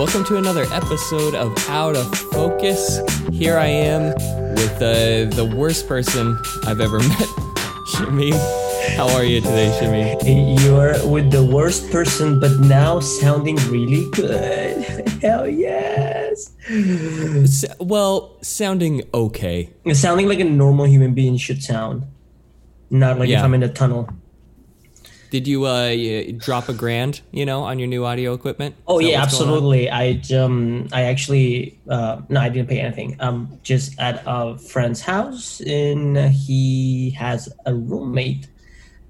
Welcome to another episode of Out of Focus. Here I am with uh, the worst person I've ever met, Shimmy. How are you today, Shimmy? You're with the worst person, but now sounding really good. Hell yes. S- well, sounding okay. Sounding like a normal human being should sound. Not like if I'm in a tunnel. Did you uh, drop a grand, you know, on your new audio equipment? Oh Is yeah, what's going on? absolutely. I um I actually uh no I didn't pay anything. Um just at a friend's house and he has a roommate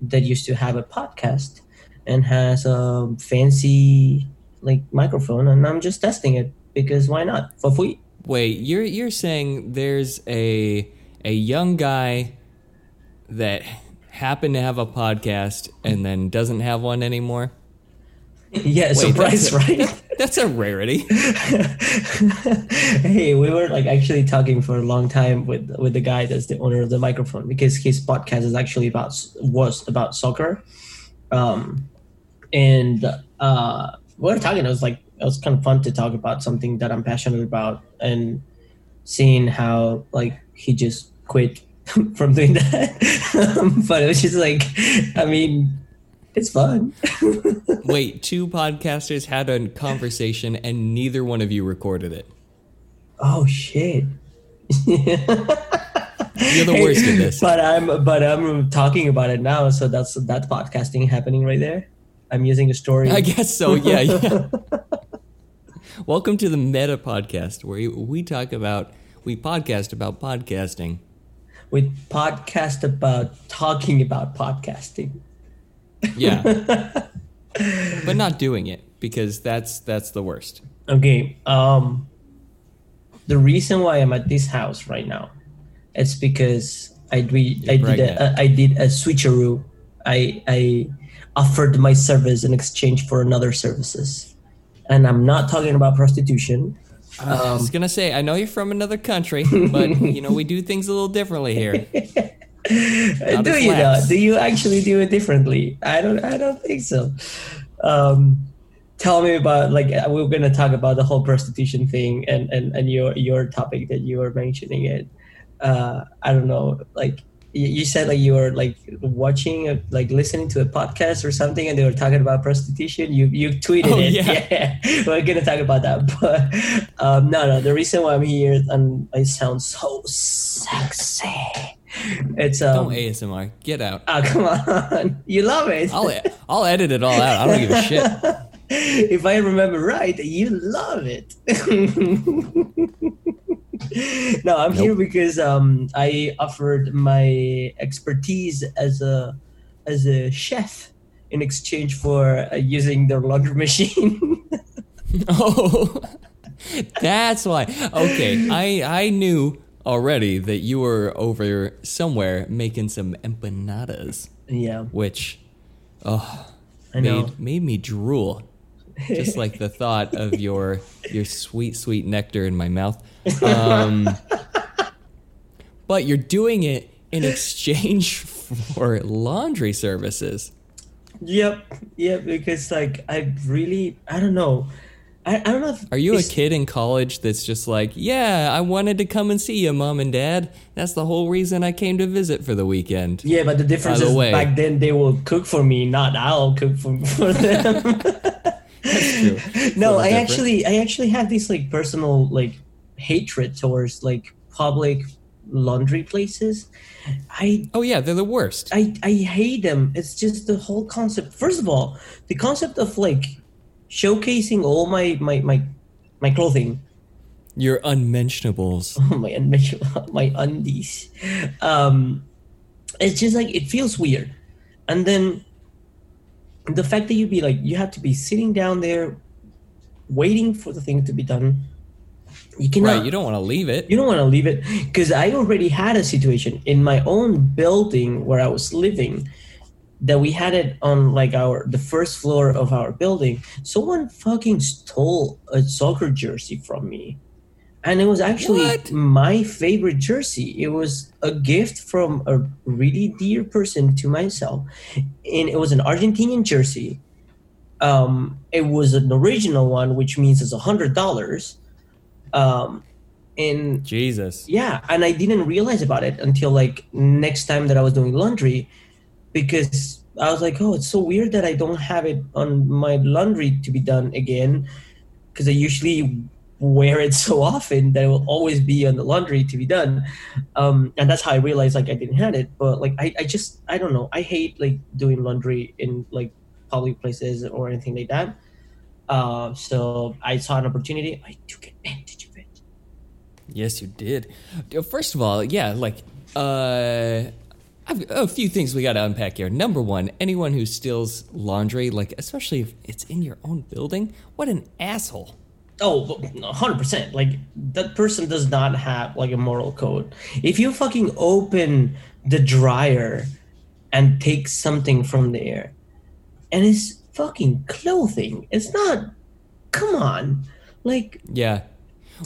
that used to have a podcast and has a fancy like microphone and I'm just testing it because why not? For free. Wait, you're you're saying there's a a young guy that happened to have a podcast and then doesn't have one anymore? Yeah, Wait, surprise, that's a- right? That's a rarity. hey, we were like actually talking for a long time with with the guy that's the owner of the microphone because his podcast is actually about was about soccer, um, and uh, we were talking. It was like it was kind of fun to talk about something that I'm passionate about and seeing how like he just quit from doing that. but it was just like, I mean, it's fun. Wait, two podcasters had a conversation and neither one of you recorded it. Oh shit. You're the worst at this. But I'm but I'm talking about it now, so that's that podcasting happening right there. I'm using a story. I guess so. Yeah, yeah. Welcome to the Meta Podcast, where we talk about we podcast about podcasting. We podcast about talking about podcasting. Yeah, but not doing it because that's that's the worst. Okay. Um the reason why I'm at this house right now, it's because I did I did a, I did a switcheroo. I I offered my service in exchange for another services. And I'm not talking about prostitution. I Um, was gonna say, I know you're from another country, but you know we do things a little differently here. Do you know? Do you actually do it differently? I don't. I don't think so. Um, tell me about like uh, we're gonna talk about the whole prostitution thing and and and your your topic that you were mentioning it. Uh, I don't know. Like you, said, like you were like watching, a, like listening to a podcast or something, and they were talking about prostitution. You you tweeted Oh, it. yeah. we're gonna talk about that. But um, no, no. The reason why I'm here and I sound so sexy. It's um. Don't ASMR. Get out. Oh, come on. You love it. I'll I'll edit it all out. I don't give a shit. if I remember right, you love it. no, I'm here because um, I offered my expertise as a as a chef in exchange for uh, using their laundry machine. Oh, that's why. Okay, I I knew already that you were over somewhere making some empanadas, yeah, which oh I know. made made me drool. Just like the thought of your your sweet sweet nectar in my mouth. Um, but you're doing it in exchange for laundry services. Yep, yep. Because like I really, I don't know. I, I don't know. If Are you a kid in college that's just like, yeah, I wanted to come and see you, mom and dad. That's the whole reason I came to visit for the weekend. Yeah, but the difference the is way- back then they will cook for me, not I'll cook for, for them. That's true. no, I different. actually I actually have this like personal like hatred towards like public laundry places. I Oh yeah, they're the worst. I I hate them. It's just the whole concept. First of all, the concept of like showcasing all my my my my clothing Your unmentionables. my unmentioned my undies. Um, it's just like it feels weird, and then the fact that you'd be like you have to be sitting down there, waiting for the thing to be done. You cannot. Right, you don't want to leave it. you don't want to leave it because I already had a situation in my own building where I was living that we had it on like our the first floor of our building. Someone fucking stole a soccer jersey from me. And it was actually What? my favorite jersey. It was a gift from a really dear person to myself. And it was an Argentinian jersey. um, it was an original one, which means it's a hundred dollars. Um, and Jesus. yeah, and I didn't realize about it until like next time that I was doing laundry, because I was like, oh, it's so weird that I don't have it on my laundry to be done again, because I usually wear it so often that it will always be on the laundry to be done, um, and that's how I realized like I didn't have it. But like I, I just I don't know, I hate like doing laundry in like public places or anything like that. Uh, so I saw an opportunity. I took it. Yes, you did. First of all, yeah, like uh I've, a few things we got to unpack here. Number one, anyone who steals laundry, like especially if it's in your own building, what an asshole. Oh, 100%. Like, that person does not have, like, a moral code. If you fucking open the dryer and take something from there, and it's fucking clothing, it's not. Come on. Like, Yeah.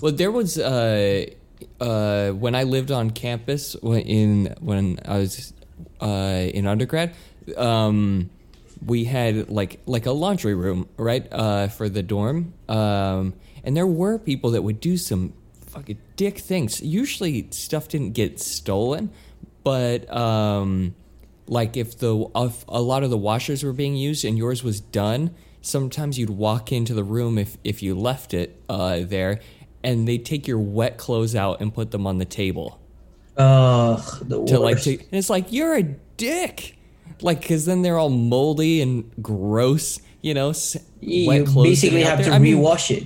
Well, there was uh, uh, when I lived on campus in when I was uh, in undergrad, um, we had like like a laundry room, right, uh, for the dorm. Um, and there were people that would do some fucking dick things. Usually, stuff didn't get stolen, but um, like if the if a lot of the washers were being used and yours was done, sometimes you'd walk into the room if if you left it uh, there, and they'd take your wet clothes out and put them on the table ugh, the worst. to like to, and it's like you're a dick like because then they're all moldy and gross you know you wet clothes basically have to. I mean, rewash it.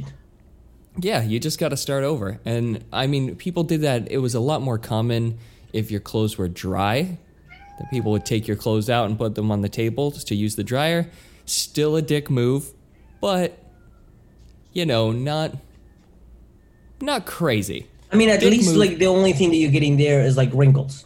yeah you just got to start over and i mean people did that it was a lot more common if your clothes were dry that people would take your clothes out and put them on the table just to use the dryer still a dick move but you know not not crazy I mean, at Dick least, move. like, the only thing that you're getting there is, like, wrinkles.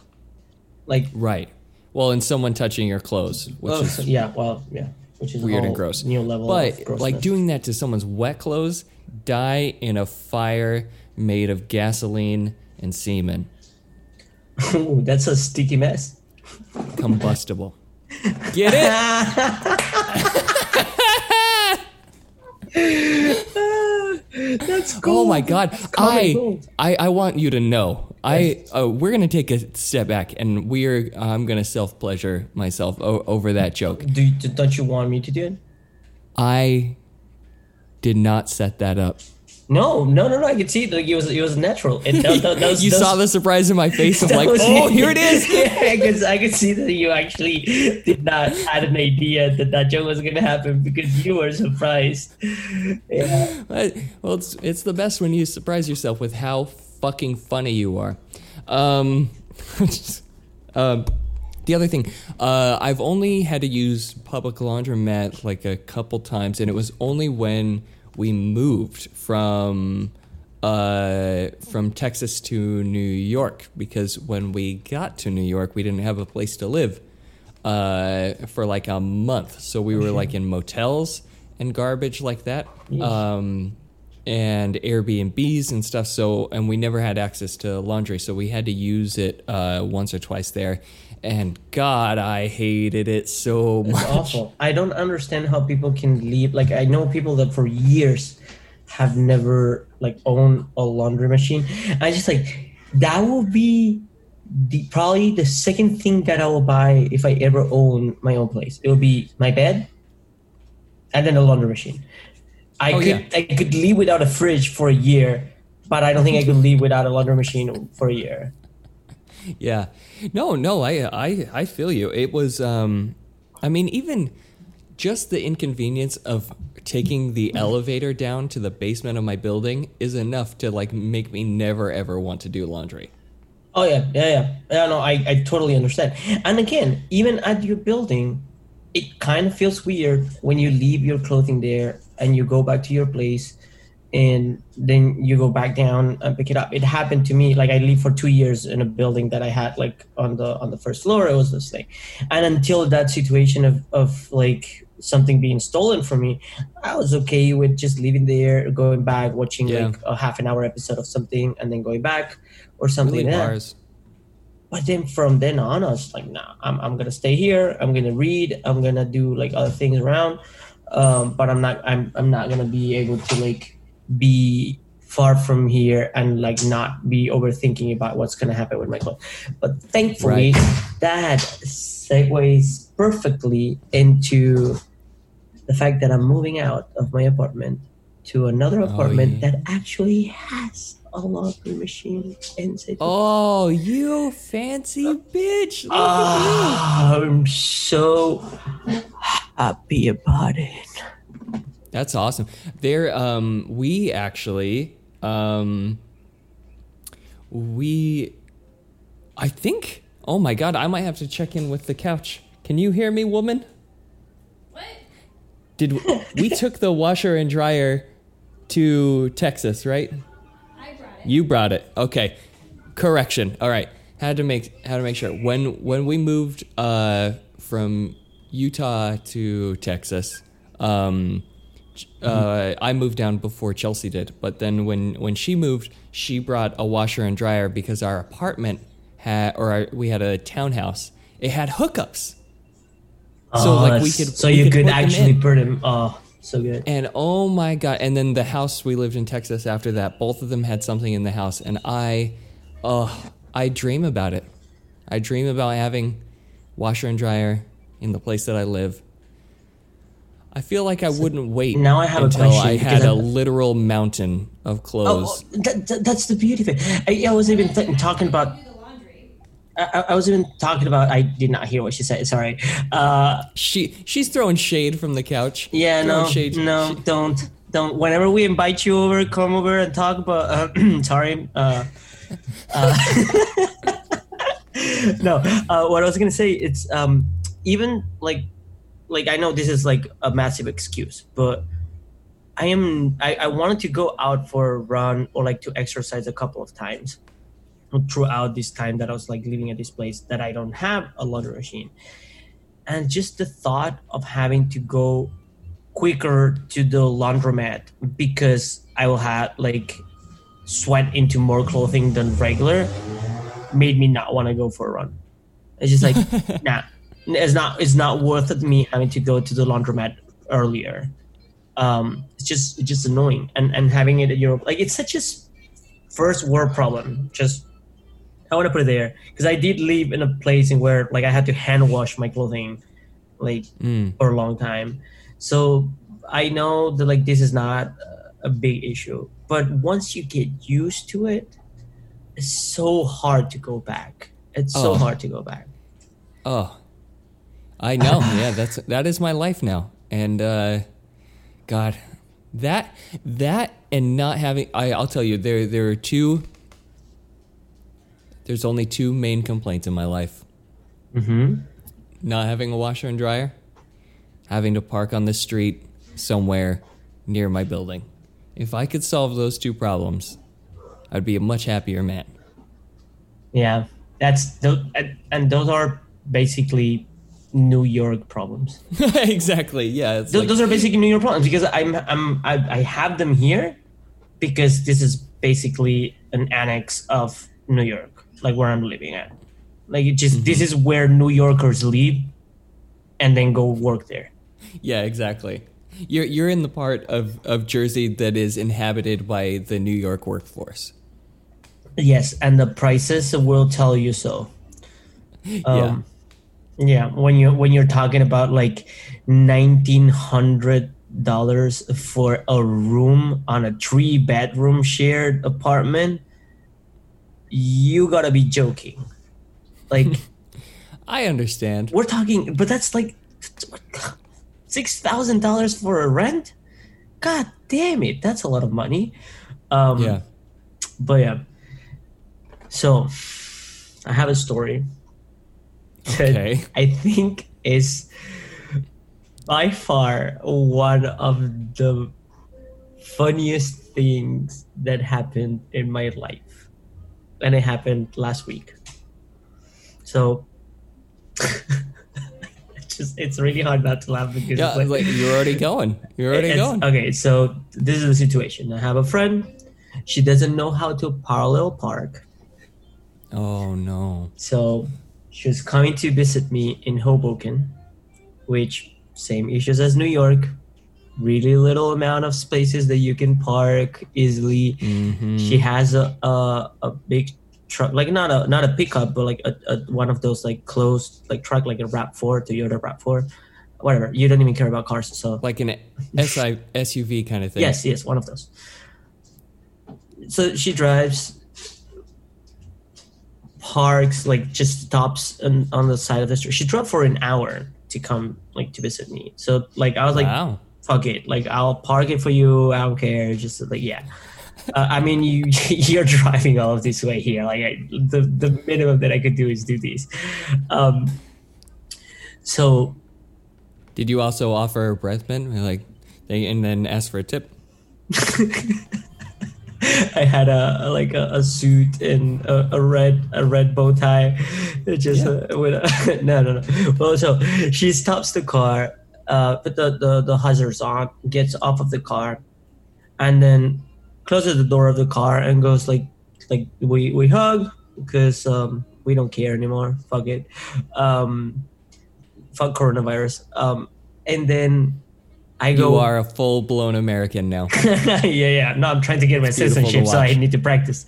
Like, right well and someone touching your clothes which oh, is yeah, well, yeah. Which is weird and gross. New level but like doing that to someone's wet clothes, die in a fire made of gasoline and semen, Ooh, that's a sticky mess. combustible. Get it? That's Oh my god! I, gold. I I want you to know. I uh, we're gonna take a step back and we're I'm gonna self pleasure myself o- over that joke. Do you, don't you want me to do it? I did not set that up. No, no, no, no. I could see. Like, it was, it was natural. It, that, that, that was, you saw the surprise in my face of like, was- oh, here it is. yeah, because I could see that you actually did not had an idea that that joke was going to happen because you were surprised. Yeah. Well, it's it's the best when you surprise yourself with how fucking funny you are. Um, um, the other thing, uh, I've only had to use public laundromat like a couple times, and it was only when we moved from uh, from Texas to New York because when we got to New York, we didn't have a place to live uh, for like a month. So we were like in motels and garbage like that, um, and Airbnbs and stuff. So and we never had access to laundry, so we had to use it uh, once or twice there. And God, I hated it so It's much. awful. I don't understand how people can leave. Like I know people that for years have never like owned a laundry machine. I just like that will be the probably the second thing that I will buy if I ever own my own place. It will be my bed and then a laundry machine. I Oh, could yeah. I could live without a fridge for a year, but I don't think I could live without a laundry machine for a year. Yeah. No, no, I I I feel you. It was um I mean even just the inconvenience of taking the elevator down to the basement of my building is enough to like make me never ever want to do laundry. Oh yeah, yeah, yeah. Yeah, no, I, I totally understand. And again, even at your building, it kind of feels weird when you leave your clothing there and you go back to your place and then you go back down and pick it up. It happened to me. Like I lived for two years in a building that I had like on the on the first floor. It was this thing. And until that situation of, of like something being stolen from me, I was okay with just leaving there, going back, watching Yeah. like a half an hour episode of something and then going back or something Really bars. But then from then on, I was like, nah, I'm, I'm gonna stay here. I'm gonna read. I'm gonna do like other things around. um, but I'm not. I'm I'm not gonna be able to like be far from here and like not be overthinking about what's gonna happen with my clothes. But thankfully, that segues perfectly into the fact that I'm moving out of my apartment to another apartment yeah. that actually has a laundry machine inside. Oh, you fancy bitch! Look Ah, I'm so happy about it. That's awesome. There, um, we actually, um, we, I think. Oh my god, I might have to check in with the couch. Can you hear me, woman? What? Did we took the washer and dryer to Texas, right? I brought it. You brought it. Okay. Correction. All right. Had to make had to make sure. When when we moved uh, from Utah to Texas, um, uh, I moved down before Chelsea did. But then when when she moved, she brought a washer and dryer because our apartment had or our, we had a townhouse. It had hookups. So, like, we could- Oh, So we you could could put them actually put him. Oh, so good. And oh my god! And then the house we lived in Texas after that, both of them had something in the house, and I, oh, I dream about it. I dream about having washer and dryer in the place that I live. I feel like I wouldn't wait now I have a until question, I had a I'm- literal mountain of Oh, clothes. that, that- that's the beauty of it. I, I was even th- talking about. Do the laundry. I, I- was even talking about. I did not hear what she said. Sorry. Uh, She she's throwing shade from the couch. yeah, Throwing no, shade. no, She- don't, don't. Whenever we invite you over, come over and talk about. Uh, sorry. Uh, uh, no, uh, what I was gonna say, it's um, even like, like I know this is like a massive excuse, but I am I, I wanted to go out for a run or like to exercise a couple of times throughout this time that I was like living at this place that I don't have a laundry machine. And just the thought of having to go quicker to the laundromat because I will have like sweat into more clothing than regular made me not want to go for a run. It's just like nah, it's not it's not worth it me having to go to the laundromat earlier. Um, it's just it's just annoying and and having it at your like it's such a first world problem. Just I want to put it there because I did live in a place in where like I had to hand wash my clothing like Mm. for a long time. So I know that like this is not a big issue, but once you get used to it, it's so hard to go back. It's so Oh. hard to go back. Oh, I know. yeah, that's that is my life now, and uh, God, that that and not having. I, I'll tell you, there there are two. There's only two main complaints in my life: Mm-hmm. not having a washer and dryer, having to park on the street somewhere near my building. If I could solve those two problems, I'd be a much happier man. Yeah, that's and those are basically New York problems. exactly. Yeah. Th- like, those are basically New York problems because I'm I'm I, I have them here because this is basically an annex of New York, like where I'm living at. Like it just this is where New Yorkers live, and then go work there. Yeah, exactly. You're you're in the part of, of Jersey that is inhabited by the New York workforce. Yes, and the prices will tell you so. Um, yeah, when you when you're talking about like nineteen hundred dollars for a room on a three bedroom shared apartment, you gotta be joking. Like I understand. we're talking, but that's like six thousand dollars for a rent. God damn it, that's a lot of money. Um, Yeah. but yeah. So I have a story that Okay. I think is by far one of the funniest things that happened in my life. And it happened last week. So it's just it's really hard not to laugh because Yeah, like, like you're already going. You're already going. Okay, so this is the situation. I have a friend. She doesn't know how to parallel park. Oh no. So she was coming to visit me in Hoboken, which same issues as New York. really little amount of spaces that you can park easily. Mhm. She has a, a a big truck, like not a not a pickup, but like a, a one of those like closed like truck, like a RAV4, Toyota RAV4, whatever. You don't even care about cars, so like an SI, SUV kind of thing. Yes, yes, one of those. So she drives, parks, like just stops on, on the side of the street. She drove for an hour to come like to visit me. So like I was like, wow. fuck it, like I'll park it for you. I don't care. Just like yeah. Uh, I mean, you you're driving all of this way here. Like I, the the minimum that I could do is do this. Um, so Did you also offer a breath mint? Like, they, and then ask for a tip? I had a like a, a suit and a, a red a red bow tie. It just Yeah. uh, with a, no no no. Well, so she stops the car, uh, put the, the the hazards on, gets off of the car, and then closes the door of the car and goes like like we we hug because um, we don't care anymore. Fuck it. Um, fuck coronavirus. Um, and then I go. You are a full blown American now. yeah, yeah. No, I'm trying to get my citizenship, so I need to practice.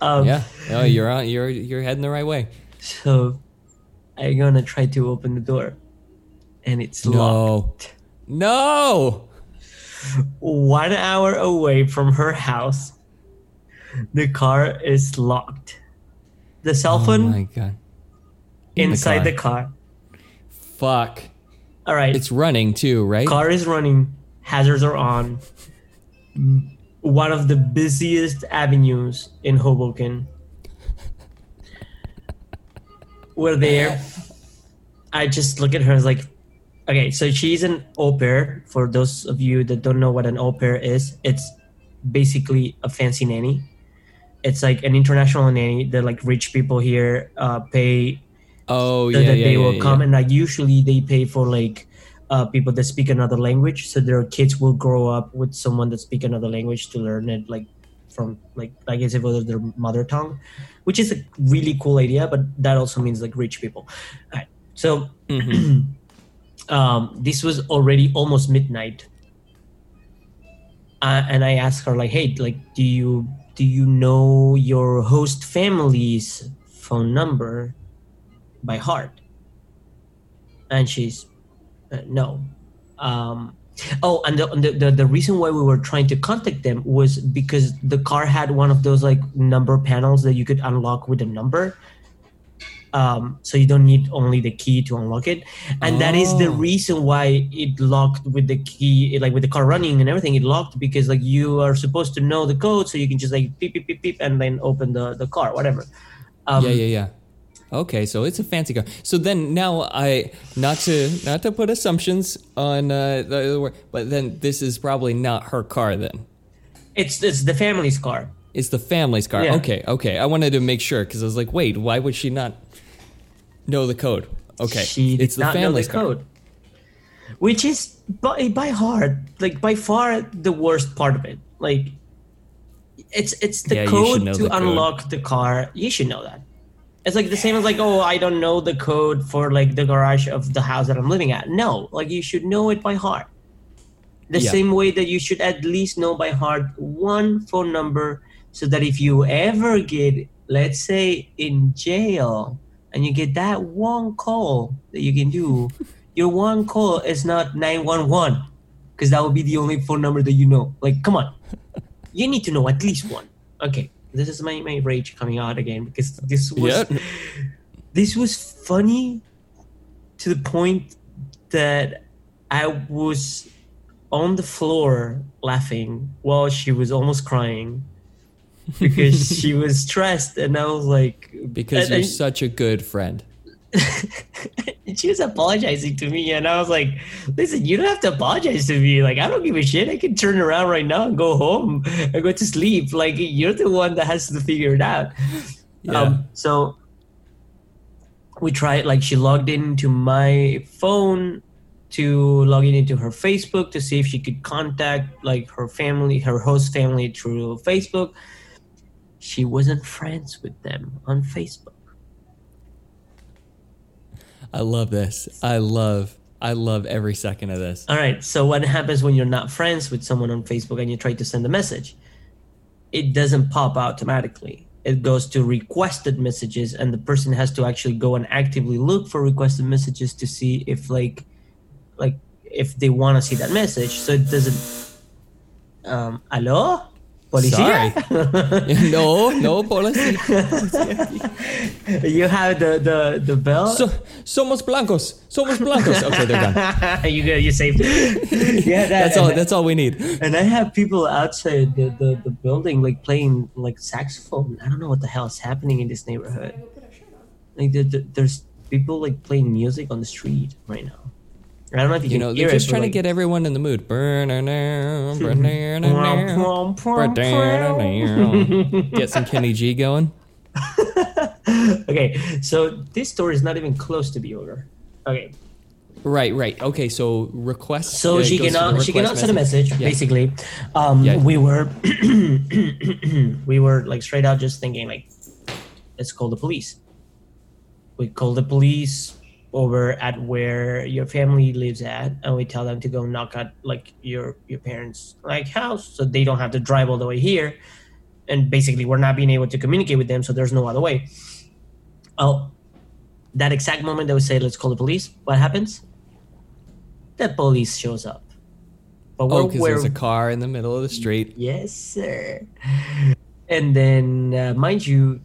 Um, yeah. Oh, you're on. You're you're heading the right way. So I'm gonna try to open the door, and it's locked. No. No. One hour away from her house, the car is locked. The cell phone. Oh my god. In the inside car. the car. Fuck. All right, It's running too, right? car is running. Hazards are on. One of the busiest avenues in Hoboken. We're there. I just look at her as like, okay, so she's an au pair. For those of you that don't know what an au pair is, it's basically a fancy nanny. It's like an international nanny that like rich people here uh, pay oh yeah. so yeah, that yeah, they yeah, will come and like usually they pay for like uh, people that speak another language so their kids will grow up with someone that speak another language to learn it like from like I guess if it was their mother tongue which is a really cool idea but that also means like rich people right. so Mhm. um, this was already almost midnight uh, and i asked her like hey like do you do you know your host family's phone number by heart. And she's uh, no. Um, oh and the, the, the, reason why we were trying to contact them was because the car had one of those like number panels that you could unlock with a number. Um, so you don't need only the key to unlock it. And that is the Oh. reason why it locked with the key like with the car running and everything it locked because like you are supposed to know the code so you can just like beep beep beep beep and then open the, the car whatever. Um, yeah, yeah, yeah. Okay, so it's a fancy car. So then now I not to not to put assumptions on uh, the, but then this is probably not her car. Then it's it's the family's car it's the family's car. Yeah. Okay, okay. I wanted to make sure because I was like, wait, why would she not know the code? Okay, she it's the know the family's car. code which is by, by heart like by far the worst part of it like it's it's the Yeah, code to the code. unlock the car you should know that it's like the same as like oh i don't know the code for like the garage of the house that i'm living at. No like you should know it by heart. The Yeah. same way that you should at least know by heart one phone number so that if you ever get let's say in jail and you get that one call that you can do your one call is not 911 because that would be the only phone number that you know. Like come on. You need to know at least one. Okay this is my, my rage coming out again because this was Yeah. this was funny to the point that I was on the floor laughing while she was almost crying because she was stressed and I was like Because and- you're and- such a good friend. she was apologizing to me and I was like listen you don't have to apologize to me like I don't give a shit I can turn around right now and go home and go to sleep like you're the one that has to figure it out Yeah. Um, so we tried, like, she logged into my phone to log in into her Facebook to see if she could contact, like, her family, her host family through Facebook. She wasn't friends with them on Facebook. I love this. I love I love every second of this. All right. So what happens when you're not friends with someone on Facebook and you try to send a message? It doesn't pop automatically. It goes to requested messages, and the person has to actually go and actively look for requested messages to see if like, like if they want to see that message. So it doesn't. Um, hello, policía. no, no, policy. you have the the the bell. So, somos blancos. Somos blancos. Okay, they're done. you. You saved it. yeah, that, That's all. That's all we need. And I have people outside the, the, the building like playing like saxophone. I don't know what the hell is happening in this neighborhood. Like the, the, there's people like playing music on the street right now. I don't know if you, You can know, hear they're just it, trying but, to get everyone in the mood. Get some Kenny G going. okay, so this story is not even close to be over. Okay, Right, right. Okay, so request. so uh, she cannot she cannot send a message. Yeah. Basically, um, Yeah. we were we were like straight out just thinking like, let's call the police. We call the police over at where your family lives at, and we tell them to go knock at like your your parents' like house, so they don't have to drive all the way here. And basically, we're not being able to communicate with them, so there's no other way. Oh, that exact moment that we say, let's call the police, what happens? The police shows up. But Oh, because there's a car in the middle of the street. yes, sir. And then, uh, mind you,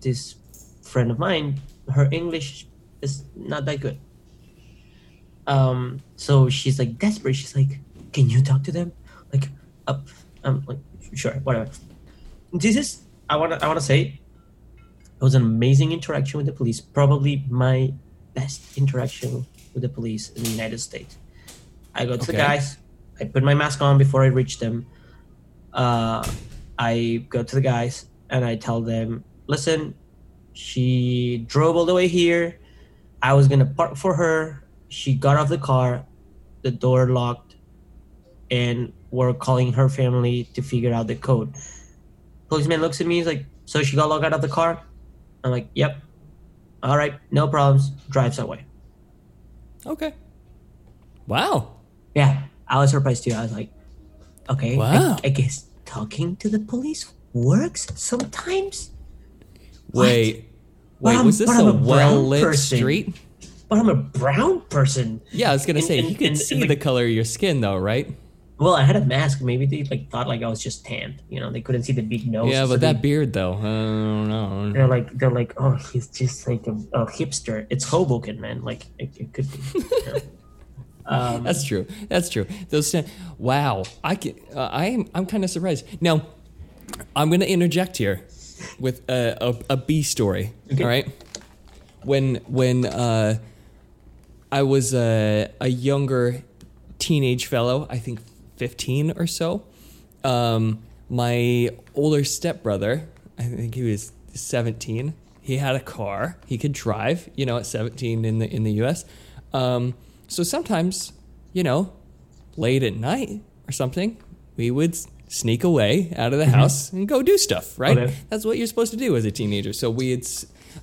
this friend of mine, her English is not that good. Um, so she's like desperate. She's like, "Can you talk to them?" Like, up. I'm like, sure, whatever. This is I want to I want to say it was an amazing interaction with the police. Probably my best interaction with the police in the United States. I go to the guys. I put my mask on before I reach them. Uh, I go to the guys and I tell them, "Listen, she drove all the way here. I was gonna park for her. She got off the car. The door locked, and we're calling her family to figure out the code." Policeman looks at me. He's like, "So she got locked out of the car?" I'm like, "Yep." All right, no problems. Drives away. Okay. Wow. Yeah, I was surprised too. I was like, "Okay, I- Wow. I, guess talking to the police works sometimes." Wait. Wait, I'm- was this a I'm a well lit person. street? But I'm a brown person. Yeah, I was gonna In- say in- you could in- see the- color of your skin though, right? Well, I had a mask. Maybe they like thought like I was just tanned. You know, they couldn't see the big nose. yeah, so but they- that beard though, I don't know. they're like they're like, oh, he's just like a, a hipster. It's Hoboken, man. Like it, it could be. you know. um, That's true. That's true. Those. Wow. I can. Uh, I am. I'm kind of surprised. Now, I'm going to interject here with a, a, a B story. Okay. All right. When when uh, I was a, a younger teenage fellow, I think 15 or so, um, my older stepbrother, I think he was 17. He had a car. He could drive. You know, at 17 in the in the U.S. Um, so sometimes, you know, late at night or something, we would sneak away out of the house and go do stuff. Right? Okay. That's what you're supposed to do as a teenager. So we had.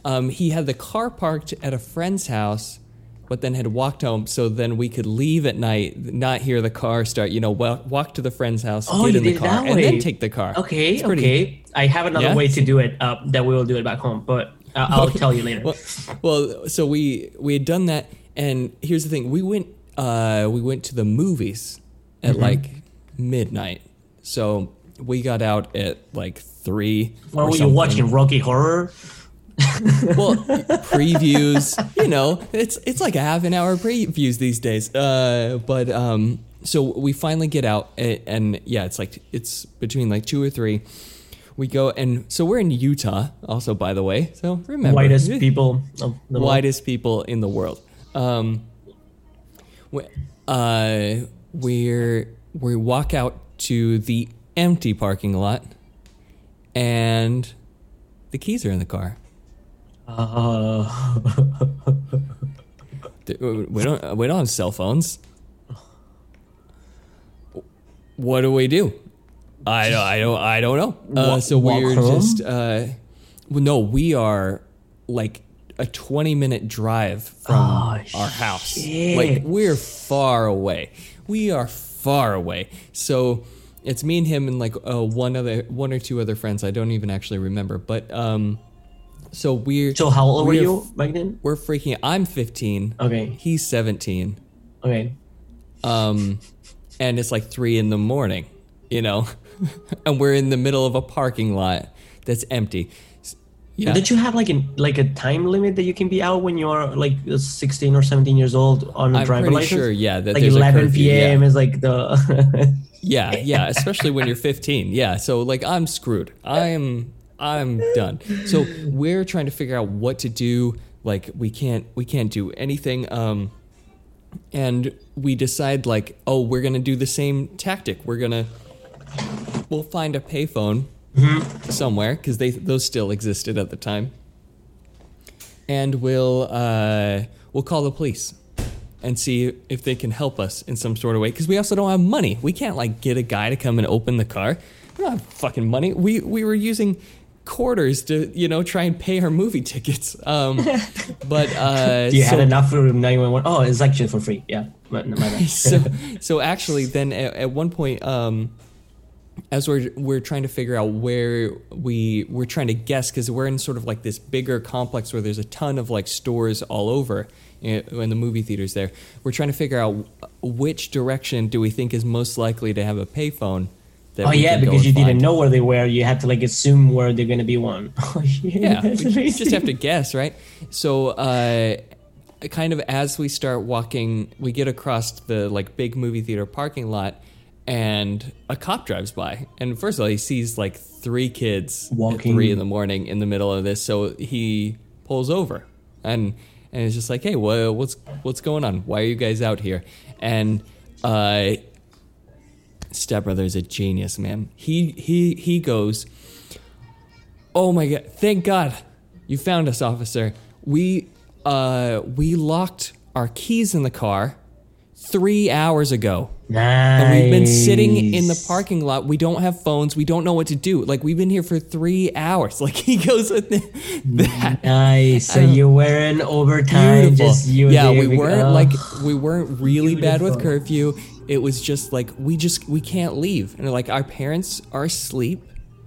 Um, he had the car parked at a friend's house but then had walked home so then we could leave at night, not hear the car start, you know, walk, walk to the friend's house, Oh, get in the car, and then take the car. okay, okay. I have another Yeah? way to do it. Uh, that we will do it back home, but uh, I'll tell you later. Well, well, so we we had done that, and here's the thing: we went uh, we went to the movies at Mm-hmm. like midnight. So we got out at like three. Or were you watching Rocky Horror? well previews you know it's it's like a half an hour previews these days uh but um so we finally get out and, and yeah it's like it's between like two or three we go and so we're in utah also by the way so remember Whitest people of the world. whitest people in the world um we, uh we're we walk out to the empty parking lot and the keys are in the car Uh, We don't. We don't have cell phones. What do we do? I don't. I don't. I don't know. Uh, so walk we're home? just. Uh, well, no, we are like a 20 minute drive from Oh, our house. shit. Like we're far away. We are far away. So it's me and him and like uh, one other one or two other friends. I don't even actually remember. But um so we're So how old were you back then? We're freaking I'm 15. Okay. He's 17. Okay. Um and it's like 3 in the morning, you know. and we're in the middle of a parking lot that's empty. Yeah. Did you have like a like a time limit that you can be out when you're like 16 or 17 years old on a I'm driver pretty license? sure, yeah, that like 11 curfew, yeah. p.m. is like the. Yeah, yeah, especially when you're 15. Yeah, so like I'm screwed. I'm I'm done. So we're trying to figure out what to do. Like we can't we can't do anything. Um, and we decide like, oh, we're gonna do the same tactic. We're gonna we'll find a payphone somewhere because they those still existed at the time, and we'll uh, we'll call the police and see if they can help us in some sort of way. Because we also don't have money. We can't like get a guy to come and open the car. We don't have fucking money. We we were using quarters to you know try and pay our movie tickets. Um, but uh, you so, had enough for 911. Oh, it's actually for free. Yeah. My, my so so actually then at, at one point um as we're we're trying to figure out where we we're trying to guess because we're in sort of like this bigger complex where there's a ton of like stores all over in, in the movie theaters there we're trying to figure out which direction do we think is most likely to have a payphone that Oh yeah, because you and didn't know where they were. You had to like assume where they're gonna be one. Oh, yeah we amazing. just have to guess right so uh kind of as we start walking we get across the like big movie theater parking lot and a cop drives by and first of all he sees like three kids at Walking. three in the morning in the middle of this so he pulls over and and it's just like hey wha what's what's going on why are you guys out here and uh stepbrother is a genius man he he he goes Oh my god! Thank God, you found us, officer. We uh we locked our keys in the car three hours ago, Nice. and we've been sitting in the parking lot. We don't have phones. We don't know what to do. Like we've been here for three hours. Like he goes with that. Nice. So you weren't overtime. Just you. yeah, we weren't like we weren't really bad with curfew. It was just like we just we can't leave, and like our parents are asleep.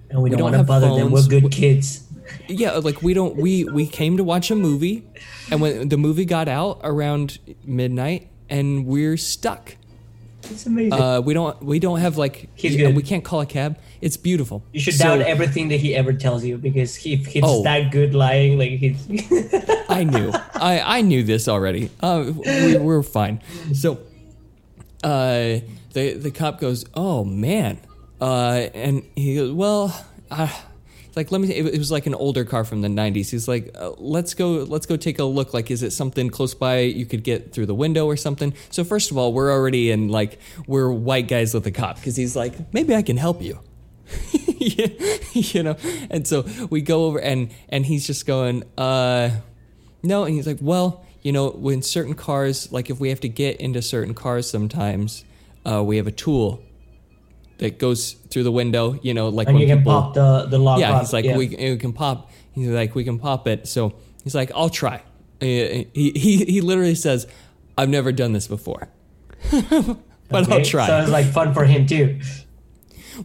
and we we don't, don't want to have bother them. We're phones. good kids. Yeah, like we don't we we came to watch a movie, and when the movie got out around midnight, and we're stuck. It's amazing. Uh, we don't we don't have like He's and good. we can't call a cab. It's beautiful. you should So, doubt everything that he ever tells you because he, he's Oh. that good lying. Like he's. I knew. I I knew this already. Uh, we, we're fine. So, uh, the the cop goes, "Oh man," uh, and he goes, "Well, uh, like let me." It, was like an older car from the '90s. He's like, uh, "Let's go. Let's go take a look. Like, is it something close by you could get through the window or something?" So first of all, we're already in like we're white guys with a cop because he's like, "Maybe I can help you." you know and so we go over and and he's just going uh no and he's like well you know when certain cars like if we have to get into certain cars sometimes uh we have a tool that goes through the window you know like and when you can people pop the the lock. yeah he's like we, we can pop he's like we can pop it so he's like i'll try he he, he literally says i've never done this before but i'll try So it's like fun for him too.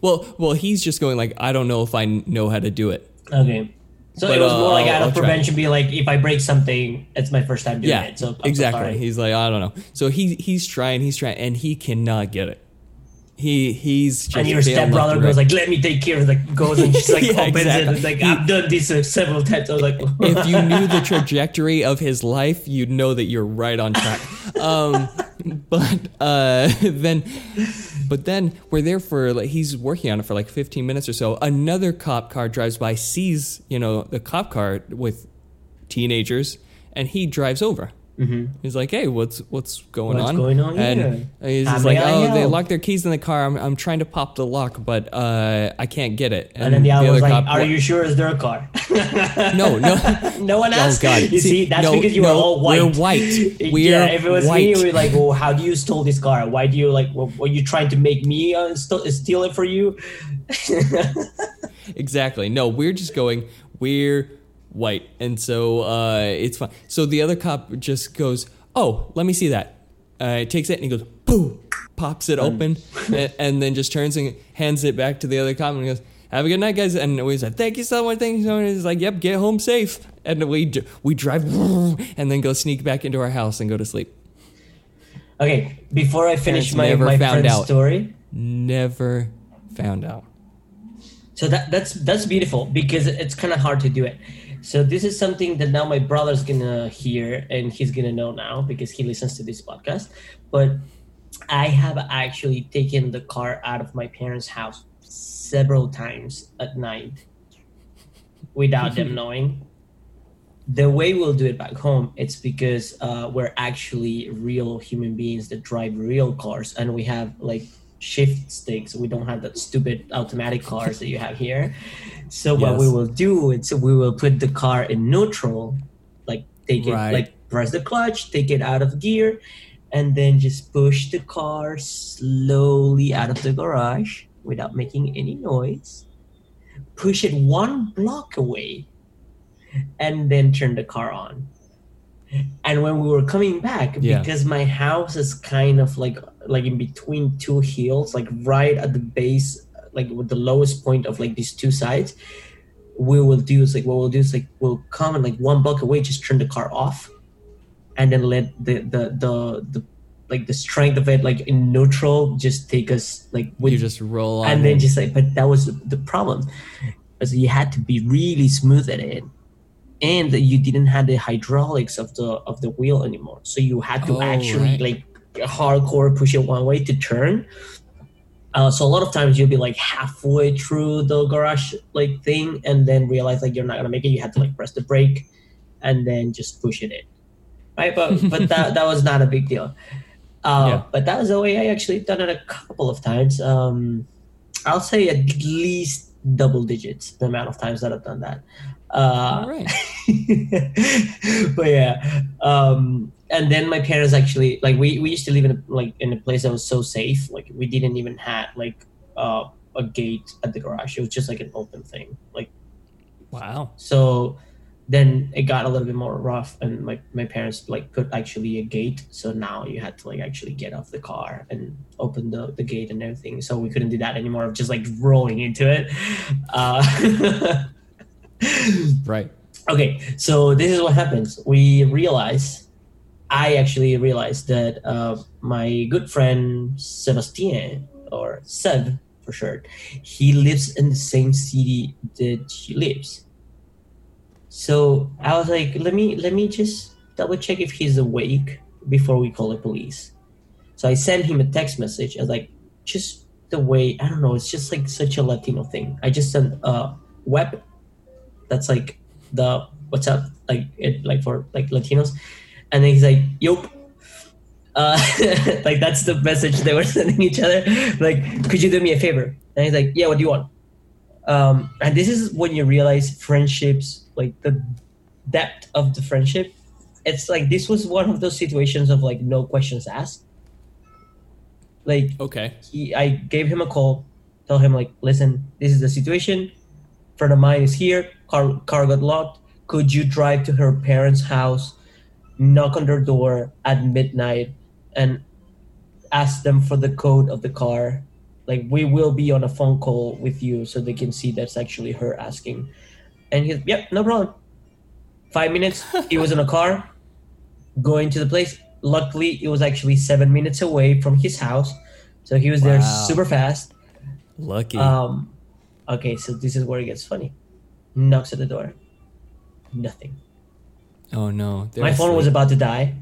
well well he's just going like i don't know if i know how to do it Okay. So But, it was uh, more like out I'll of prevention, be like, if I break something, it's my first time doing yeah it. So I'm so exactly sorry. he's like i don't know so he he's trying he's trying and he cannot get it he he's just and your stepbrother goes like, "Let me take care of the goes and just like Yeah, opens it. exactly. It's like I've done this uh, several times. I was like, if you knew the trajectory of his life, you'd know that you're right on track. Um, but uh, then, but then we're there for like he's working on it for like 15 minutes or so. Another cop car drives by, sees you know the cop car with teenagers, and he drives over. Mm-hmm. He's like, "Hey, what's what's going on? What's on?" going on And here? he's just like, "Oh, they locked their keys in the car. I'm, I'm trying to pop the lock, but uh, I can't get it." and then the other was like, cop- "Are you sure it's their car?" No, no. no one Oh asked. God! You see, that's no, because you no, were all white. We're white. We're yeah, if it was white. me, we're like, "Well, how do you stole this car? Why do you like? Well, were you trying to make me uh, st- steal it for you?" exactly. No, we're just going. We're white, and so uh, it's fine. So the other cop just goes, "Oh, let me see that." Uh, takes it and he goes, "Boom!" Pops it open, and, and then just turns and hands it back to the other cop and goes, "Have a good night, guys." And we said, "Thank you so much, thank you so much." He's like, "Yep, get home safe." And we we drive and then go sneak back into our house and go to sleep. Okay, before I finish my, never my found friend's out. story, Never found out. so that that's that's beautiful because it's kind of hard to do it. So this is something that now my brother's gonna hear and he's gonna know now because he listens to this podcast. But I have actually taken the car out of my parents' house several times at night without them knowing. The way we'll do it back home, it's because uh, we're actually real human beings that drive real cars, and we have like shift sticks. We don't have that stupid automatic cars that you have here. So what we will do is we will put the car in neutral, like take it, Right. like press the clutch, take it out of gear, and then just push the car slowly out of the garage without making any noise. Push it one block away, and then turn the car on. And when we were coming back, Yeah. because my house is kind of like like in between two hills, like right at the base, like with the lowest point of like these two sides, we will do is like what we'll do is like we'll come and like one block away, just turn the car off, and then let the the the, the like the strength of it like in neutral just take us like with you just roll on. and then just like but that was the, problem because you had to be really smooth at it and you didn't have the hydraulics of the of the wheel anymore so you had to Oh, actually right. like hardcore push it one way to turn. Uh, so a lot of times you'll be like halfway through the garage like thing and then realize like you're not gonna make it. You have to like press the brake and then just push it in right? But but that, that was not a big deal. Uh, Yeah. but that was the way i actually done it a couple of times. Um, i'll say at least double digits the amount of times that i've done that. Uh, All right. but yeah um and then my parents actually like we, we used to live in a like in a place that was so safe like we didn't even have like uh, a gate at the garage. It was just like an open thing like Wow. so then it got a little bit more rough and my, my parents like put actually a gate. So now you had to like actually get off the car and open the, the gate and everything. So we couldn't do that anymore of just like rolling into it. Uh, Right. okay. So this is what happens. We realize i actually realized that uh, my good friend sebastien or seb for short he lives in the same city that she lives. So i was like let me let me just double check if he's awake before we call the police. So i sent him a text message. I was like just the way i don't know it's just like such a latino thing. I just sent a web that's like the what's up like it like for like latinos and then he's like yup uh, like that's the message they were sending each other like could you do me a favor and he's like yeah what do you want um, and this is when you realize friendships like the depth of the friendship it's like this was one of those situations of like no questions asked like Okay. he I gave him a call, tell him like, listen, this is the situation. Friend of mine is here. Car car got locked. Could you drive to her parents' house, knock on their door at midnight, and ask them for the code of the car? Like we will be on a phone call with you so they can see that's actually her asking. And he's yep, no problem. Five minutes, he was in a car, going to the place. Luckily, it was actually seven minutes away from his house, so he was there super fast. Lucky. Um, okay, so this is where it gets funny. Knocks at the door. Nothing. Oh no. My phone was about to die.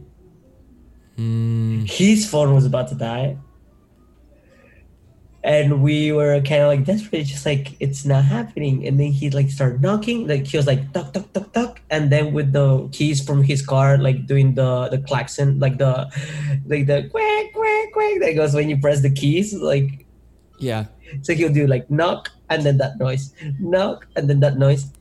Mm, His phone was about to die. And we were kind of like desperate, just like it's not happening. And then he like started knocking, like he was like tuck tuck tuck tuck, and then with the keys from his car, like doing the the klaxon, like the like the quack quack quack that goes when you press the keys, like yeah. So he'll do like knock and then that noise, knock and then that noise,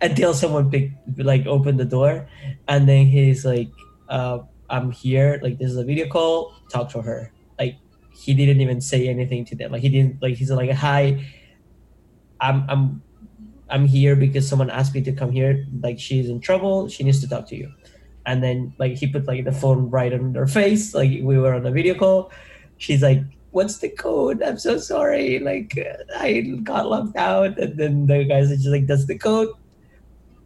until someone pick like open the door, and then he's like, uh, "I'm here. Like this is a video call. Talk to her." Like he didn't even say anything to them. Like he didn't like he's like, "Hi, I'm I'm I'm here because someone asked me to come here. Like she's in trouble. She needs to talk to you. And then like he put like the phone right on her face. Like we were on a video call. She's like, "What's the code? I'm so sorry. Like I got locked out." And then the guys are just like, "That's the code."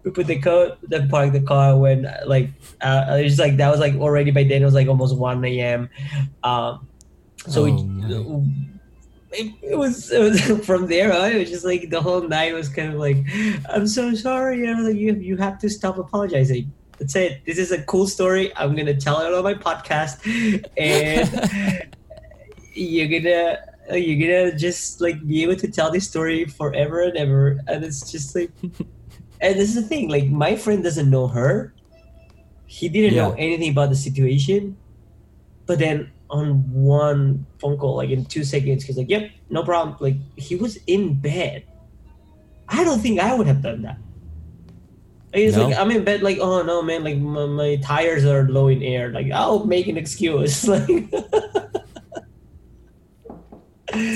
We put the code, then park the car. When like uh, it was like that was like already by then it was like almost one a.m. Um, so Oh, we, it, it was it was from there on. It was just like the whole night was kind of like, I'm so sorry. And I was like, you you have to stop apologizing. That's it. This is a cool story. I'm gonna tell it on my podcast, and you're gonna you're gonna just like be able to tell this story forever and ever. And it's just like, and this is the thing. Like my friend doesn't know her. He didn't know anything about the situation, but then on one phone call, like in two seconds, he's like, "Yep, no problem." Like he was in bed. I don't think I would have done that. It's No? like I'm in bed, like, oh no, man, like my, my tires are low in air. Like I'll make an excuse. Like,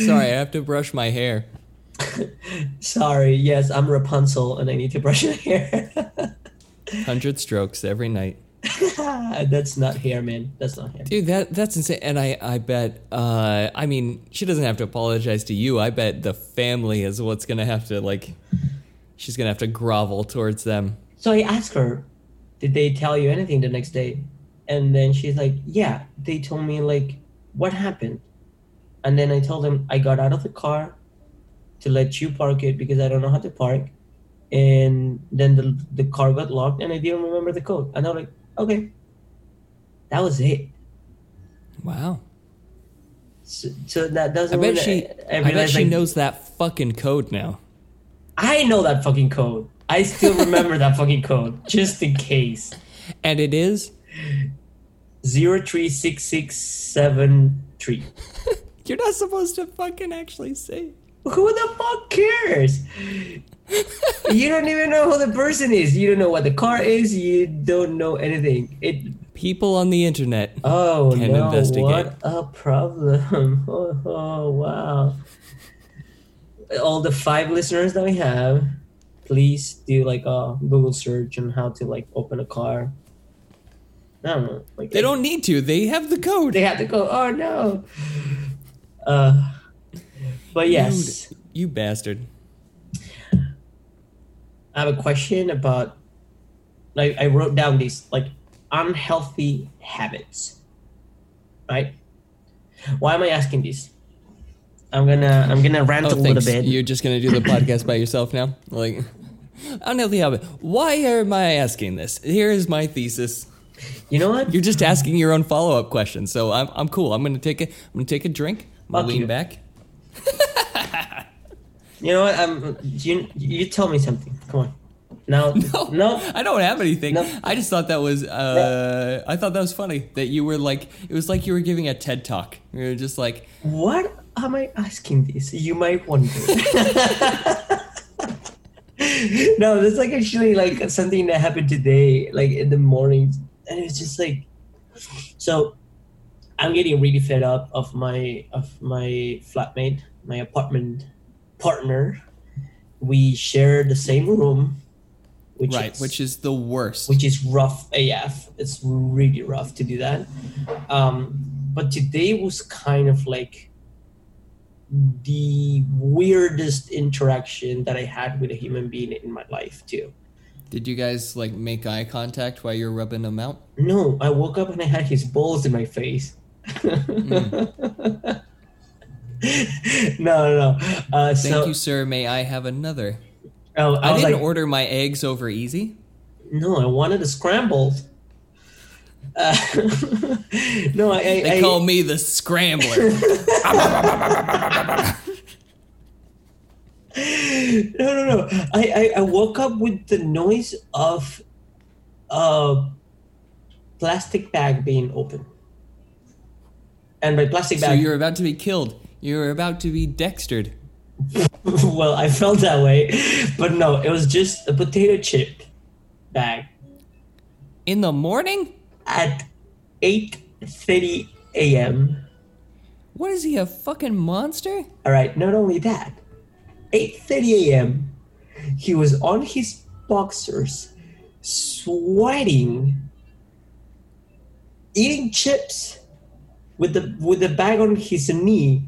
Sorry, I have to brush my hair. Sorry, yes, I'm Rapunzel, and I need to brush my hair. Hundred strokes every night. That's not hair, man. That's not hair. Dude, that that's insane. And I I bet uh I mean, she doesn't have to apologize to you. I bet the family is what's going to have to like she's going to have to grovel towards them. So I asked her, "Did they tell you anything the next day?" And then she's like, "Yeah, they told me like what happened." And then I told them I got out of the car to let you park it because I don't know how to park. And then the the car got locked and I didn't remember the code. And I was like, "Okay." That was it. Wow. So, so that doesn't I bet she that- I, bet she like, knows that fucking code now. I know that fucking code. I still remember that fucking code just in case. And it is Zero three six six seven three. you're not supposed to fucking actually say. Who the fuck cares? you don't even know who the person is. You don't know what the car is. You don't know anything. It. People on the internet. Oh Can no! investigate. What a problem! Oh, oh wow! All the five listeners that we have, please do like a Google search on how to like open a car. I don't know. Like They don't need to. They have the code. They have the code. Oh no! Uh, but yes. Dude, you bastard. I have a question about like I wrote down these like unhealthy habits. Right? Why am I asking this? I'm gonna I'm gonna oh, rant Oh, a little thanks. bit. You're just gonna do the podcast by yourself now? Like, unhealthy habit. Why am I asking this? Here is my thesis. You know what? You're just asking your own follow up question, so I'm, I'm cool. I'm gonna take a I'm gonna take a drink. I'm gonna Fuck lean you. back. You know what? I'm you you tell me something. Come on. No, No, no. I don't have anything. No. I just thought that was uh, I thought that was funny that you were like it was like you were giving a TED talk. You were just like, What am I asking this? You might wonder. no, that's like actually like something that happened today, like in the morning, and it's just like, so I'm getting really fed up of my of my flatmate, my apartment partner. We share the same room, which right, is, which is the worst. which is rough AF. It's really rough to do that. Um, but today was kind of like the weirdest interaction that I had with a human being in my life too. Did you guys like make eye contact while you're rubbing them out? No, I woke up and I had his balls in my face. No, no. Uh, Thank so, you, sir. May I have another? oh, I, I, didn't like, order my eggs over easy. no, I wanted a scrambled. Uh, no, I, I, They I call me the scrambler. no, no, no. I, I, I woke up with the noise of a plastic bag being open. And by plastic so you're about to be killed. You're about to be dextered. well, I felt that way, but no, it was just a potato chip bag In the morning? at 8:30 a.m. What is he, a fucking monster? All right, not only that, 8:30 a.m. he was on his boxers, sweating, eating chips with the with the bag on his knee.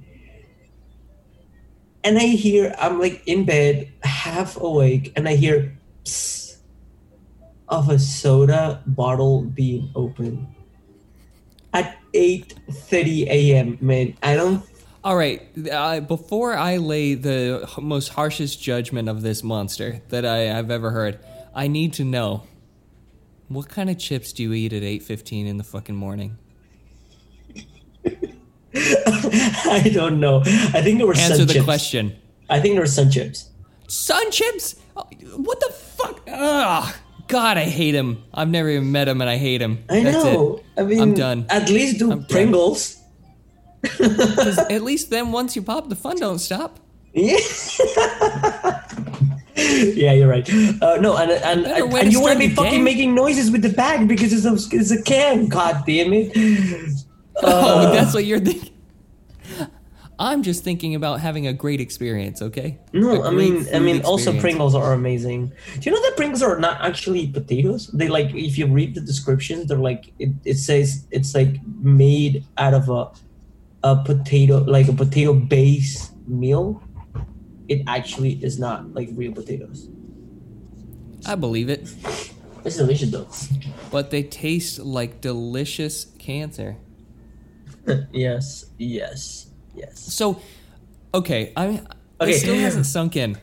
And I hear I'm like in bed, half awake, and I hear psst of a soda bottle being opened at 8:30 a.m. Man, I don't All right, uh, before I lay the most harshest judgment of this monster that I have ever heard, I need to know what kind of chips do you eat at 8:15 in the fucking morning? I don't know. I think there were Answer sun the chips. question. I think there were sun chips. Sun chips? Oh, What the fuck? Ugh. God, I hate him. I've never even met him and I hate him. I That's know. It. I mean, I'm done. At least do I'm. Pringles. at least then once you pop, the fun don't stop. Yeah. yeah, you're right. Uh, no, and and, and, and you want to be fucking game. making noises with the bag because it's a, it's a can. God damn it. Oh, Uh, that's what you're thinking. I'm just thinking about having a great experience, okay? No, I mean, I mean, also experience. Pringles are amazing. Do you know that Pringles are not actually potatoes? They like, if you read the descriptions, they're like, it, it says it's like made out of a, a potato, like a potato base meal. It actually is not like real potatoes. I believe it, It's delicious though. but they taste like delicious cancer. yes, yes, yes. So, okay, I Okay. it still hasn't sunk in.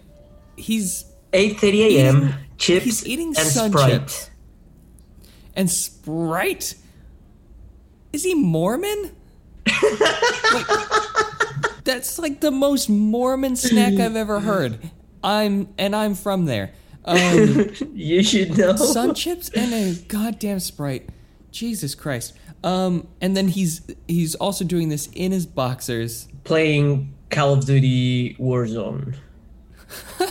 He's 8:30 a.m. Chips he's eating and sun Sprite. chips. and Sprite. Is he Mormon? Like, that's like the most Mormon snack I've ever heard. I'm and I'm from there. Um, you should know. sun chips and a goddamn Sprite. Jesus Christ. Um, and then he's he's also doing this in his boxers. playing Call of Duty Warzone.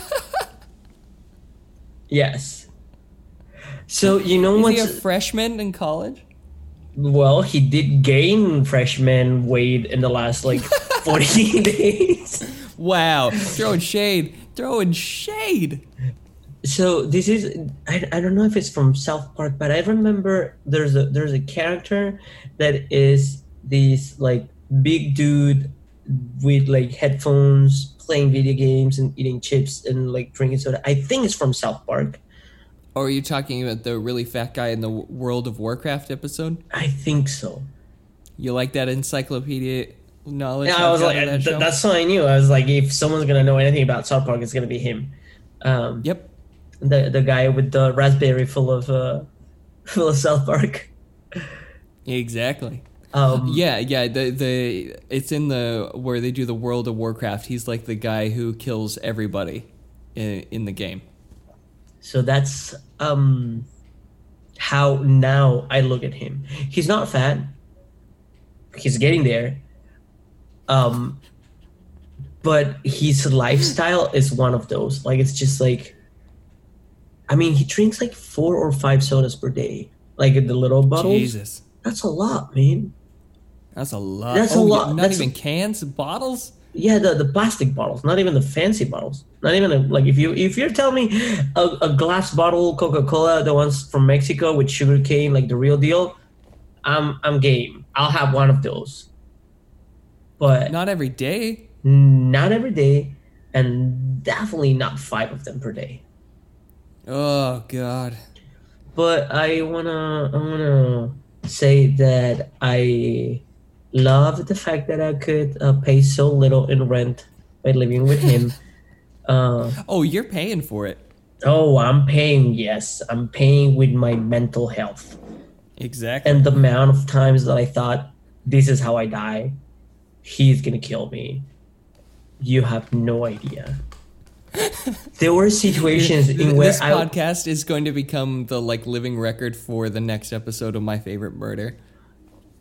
yes. So you know Is he a freshman in college? well, he did gain freshman weight in the last like forty days. Wow, throwing shade, throwing shade. So this is I, I don't know if it's from South Park, but I remember there's a there's a character that is this like big dude with like headphones playing video games and eating chips and like drinking soda. I think it's from South Park. Or are you talking about the really fat guy in the World of Warcraft episode? I think so. You like that encyclopedia knowledge? Yeah, I was like, that th- that's how I knew. I was like, if someone's gonna know anything about South Park, it's gonna be him. Um, Yep. The the guy with the raspberry full of uh, full of South Park. Exactly. Um, Yeah, yeah. The the it's in the where they do the World of Warcraft. He's like the guy who kills everybody in, in the game. So that's um, how now I look at him. He's not fat. He's getting there. Um, but his lifestyle is one of those. Like it's just like, I mean, he drinks like four or five sodas per day, like in the little bottles. Jesus, That's a lot, man. that's a lot. That's a Oh, lot. Not That's- even cans, bottles. Yeah, the, the plastic bottles, not even the fancy bottles. Not even a, like if you if you're telling me a, a glass bottle Coca Cola, the ones from Mexico with sugar cane, like the real deal, I'm I'm game. I'll have one of those, but Not every day. not every day, and definitely not five of them per day. Oh God. But I wanna I wanna say that I love the fact that I could uh, pay so little in rent by living with him. uh, Oh, you're paying for it. oh, I'm paying. Yes, I'm paying with my mental health Exactly. and the amount of times that I thought this is how I die. He's gonna kill me. You have no idea. there were situations in where this I podcast is going to become the like living record for the next episode of my favorite murder.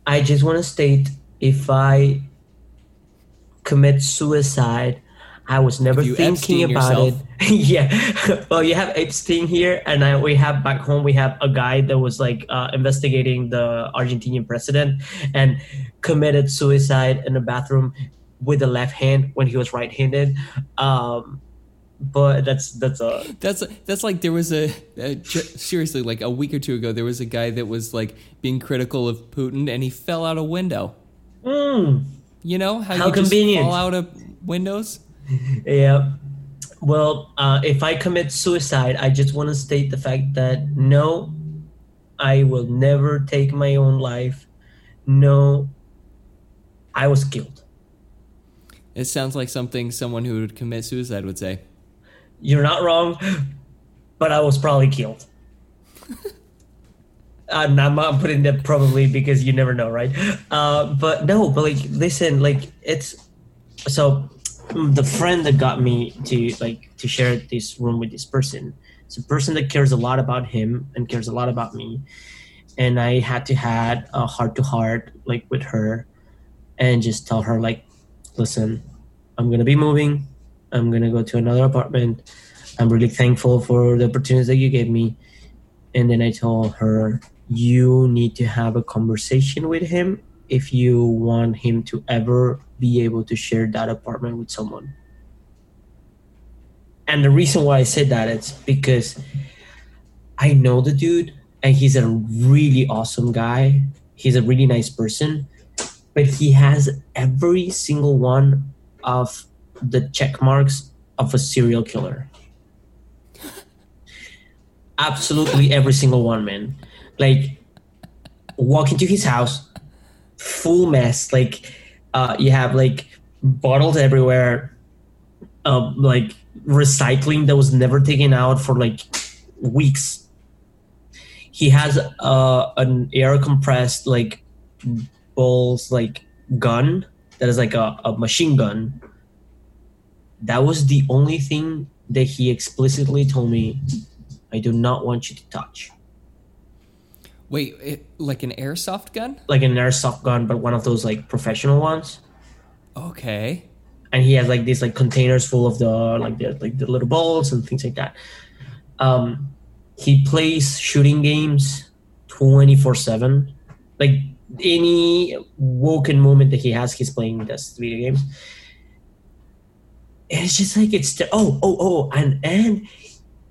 I just want to state if I commit suicide, I was never thinking Epstein about yourself. it. yeah. Well, you have Epstein here, and I, we have back home, we have a guy that was like uh, investigating the Argentinian president and committed suicide in the bathroom with the left hand when he was right handed. Um, but that's that's a That's that's like there was a seriously like a week or two ago there was a guy that was like being critical of Putin and he fell out a window. mm, You know how, How you convenient. fall out of windows? yeah. Well, uh, if I commit suicide, I just want to state the fact that no, I will never take my own life. No, I was killed. It sounds like something someone who would commit suicide would say. You're not wrong, but I was probably killed. I'm, I'm, I'm putting that probably because you never know, right? Uh, but no, but like, listen, like it's so the friend that got me to like to share this room with this person. It's a person that cares a lot about him and cares a lot about me, and I had to had a heart to heart like with her, and just tell her like, listen, I'm gonna be moving. I'm gonna go to another apartment. I'm really thankful for the opportunities that you gave me. And then I told her, you need to have a conversation with him if you want him to ever be able to share that apartment with someone. And the reason why I said that is because I know the dude and he's a really awesome guy. He's a really nice person, but he has every single one of the check marks of a serial killer. Absolutely every single one, man. Like walk into his house, full mess. Like uh, you have like bottles everywhere, uh, like recycling that was never taken out for like weeks. He has uh, an air compressed like balls like gun that is like a, a machine gun that was the only thing that he explicitly told me I do not want you to touch. Wait, it, like an airsoft gun? Like an airsoft gun, but one of those like professional ones. Okay. And he has like these like containers full of the like the like the little balls and things like that. Um, he plays shooting games twenty four seven. Like any woken moment that he has, he's playing this video games. And it's just like it's the, oh oh oh and and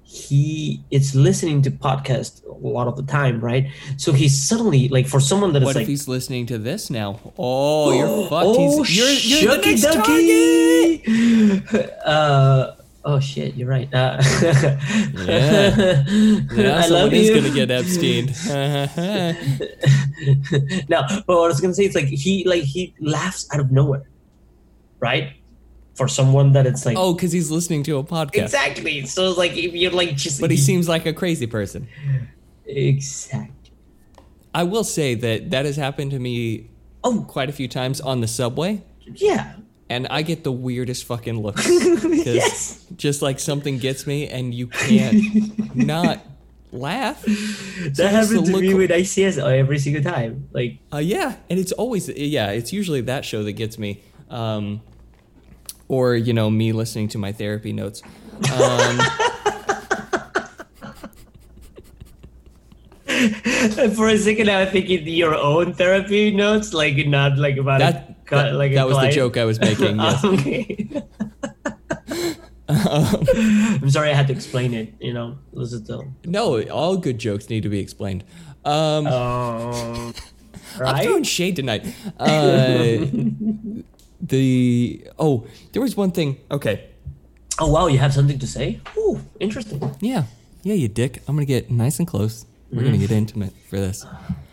he is listening to podcast a lot of the time, right? So he's suddenly like for someone that is What like he's listening to this now? Oh, you're fucked. Oh, he's, you're you're the shucky next target. ducky. Uh, oh shit, you're right. Uh, Yeah. Now I love is you. gonna get Epstein. no, but what I was gonna say is like he like he laughs out of nowhere, right? For someone that it's like oh, because he's listening to a podcast. exactly. So it's like if you're like just But he seems like a crazy person. exactly I will say that that has happened to me Oh quite a few times on the subway, yeah, and I get the weirdest fucking looks. 'Cause Yes. Just like something gets me, and you can't not laugh. that happened to me with ICS every single time. Like Uh, yeah, and it's always yeah, it's usually that show that gets me, um, or you know me listening to my therapy notes. Um, for a second, I was thinking your own therapy notes, like not like about that a, that, like a that was the joke I was making. Yes. Okay. I'm sorry I had to explain it. You know, this is the no, all good jokes need to be explained. Um, um, I'm right. throwing shade tonight. Uh, the oh, there was one thing. Okay, Oh wow, you have something to say? Ooh, interesting. yeah, yeah, you dick. I'm gonna get nice and close. We're gonna get intimate for this.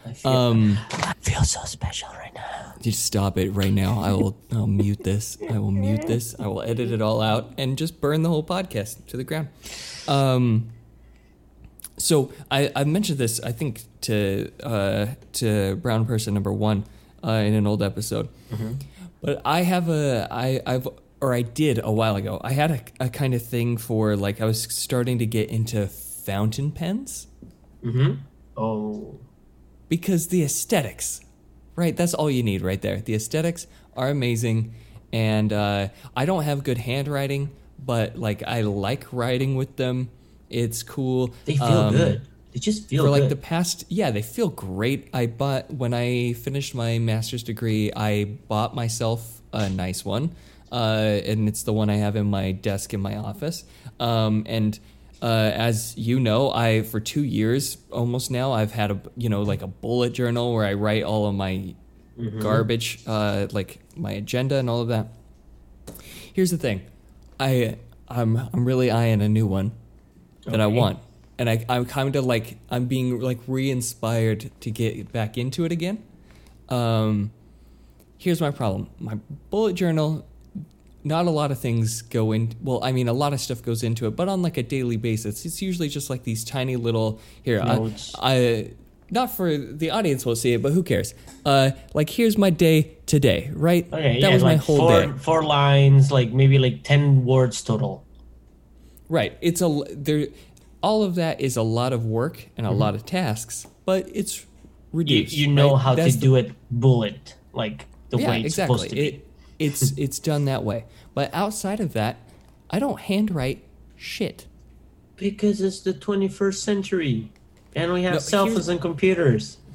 I feel, Um, I feel so special right now. Just stop it right now. I will. I'll mute this. I will mute this. I will edit it all out and just burn the whole podcast to the ground. Um. So I I mentioned this I think to uh to brown person number one uh, in an old episode, but I have a I I've or I did a while ago. I had a, a kind of thing for like I was starting to get into fountain pens Mm-hmm. Oh, because the aesthetics, right? That's all you need right there. The aesthetics are amazing, and uh, I don't have good handwriting, but like I like writing with them. It's cool. they feel Um, good. They just feel For like good. the past, yeah, they feel great. I bought when I finished my master's degree. I bought myself a nice one. uh, and it's the one I have in my desk in my office. Um, and uh, as you know, I for two years almost now I've had a you know like a bullet journal where I write all of my garbage, uh, like my agenda and all of that. Here's the thing, I I'm I'm really eyeing a new one that I want, and I I'm kind of like I'm being like re-inspired to get back into it again. Um, here's my problem: my bullet journal. Not a lot of things go in. Well, I mean, a lot of stuff goes into it, but on like a daily basis, it's usually just like these tiny little here. I, Notes. I not for the audience will see it, but who cares? Uh, like here's my day today, right? Okay, that yeah, was my whole four, day. four lines, like maybe like ten words total. Right. It's a there. All of that is a lot of work and a mm-hmm. lot of tasks, but it's You, reduced. you know right? how That's to the- do it bullet, like the yeah, way it's exactly. supposed to be. It, it's it's done that way. But outside of that, I don't handwrite shit. Because it's the 21st century, and we have No, cell phones and computers.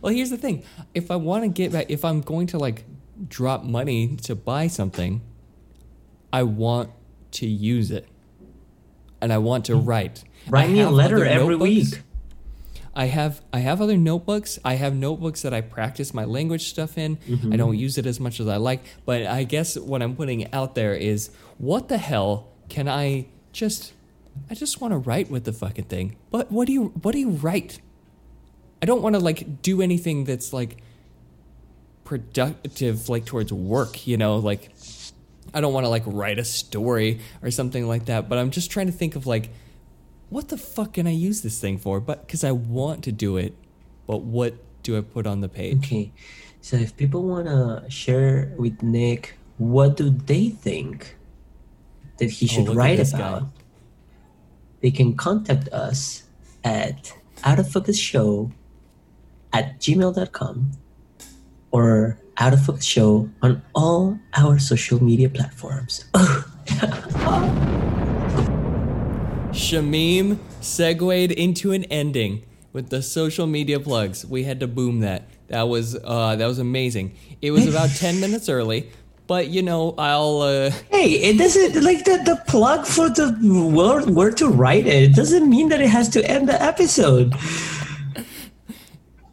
Well, here's the thing: if I want to get back, if I'm going to like drop money to buy something, I want to use it, and I want to write. Write me a letter every notebooks. week. I have I have other notebooks. I have notebooks that I practice my language stuff in. Mm-hmm. I don't use it as much as I like, but I guess what I'm putting out there is what the hell can I just I just want to write with the fucking thing. But what do you what do you write? I don't want to like do anything that's like productive like towards work, you know, like I don't want to like write a story or something like that, but I'm just trying to think of like what the fuck can I use this thing for? But because I want to do it, but what do I put on the page? Okay, so if people want to share with Nick, what do they think that he oh, should Oh, write this guy. about? They can contact us at out of focus show at gmail.com or out of focus show on all our social media platforms. Shamim segued into an ending with the social media plugs. We had to boom that. That was uh, that was amazing. It was about ten minutes early, but you know I'll. Uh, Hey, it doesn't like the, the plug for the word where to write it. It doesn't mean that it has to end the episode.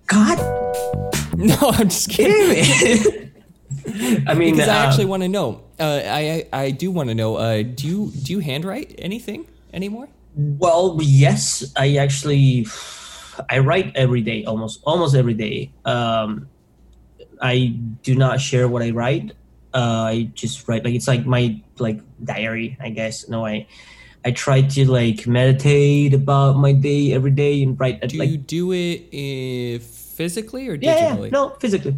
God no, I'm just kidding. I mean, Because I actually want to know. Uh, I I I do want to know. Uh, do you do you handwrite anything anymore? well, yes, I actually I write every day, almost almost every day. Um, I do not share what I write. Uh, I just write like it's like my like diary, I guess. No, I I try to like meditate about my day every day and write Do like you do it uh, physically or yeah, yeah, digitally? no, physically.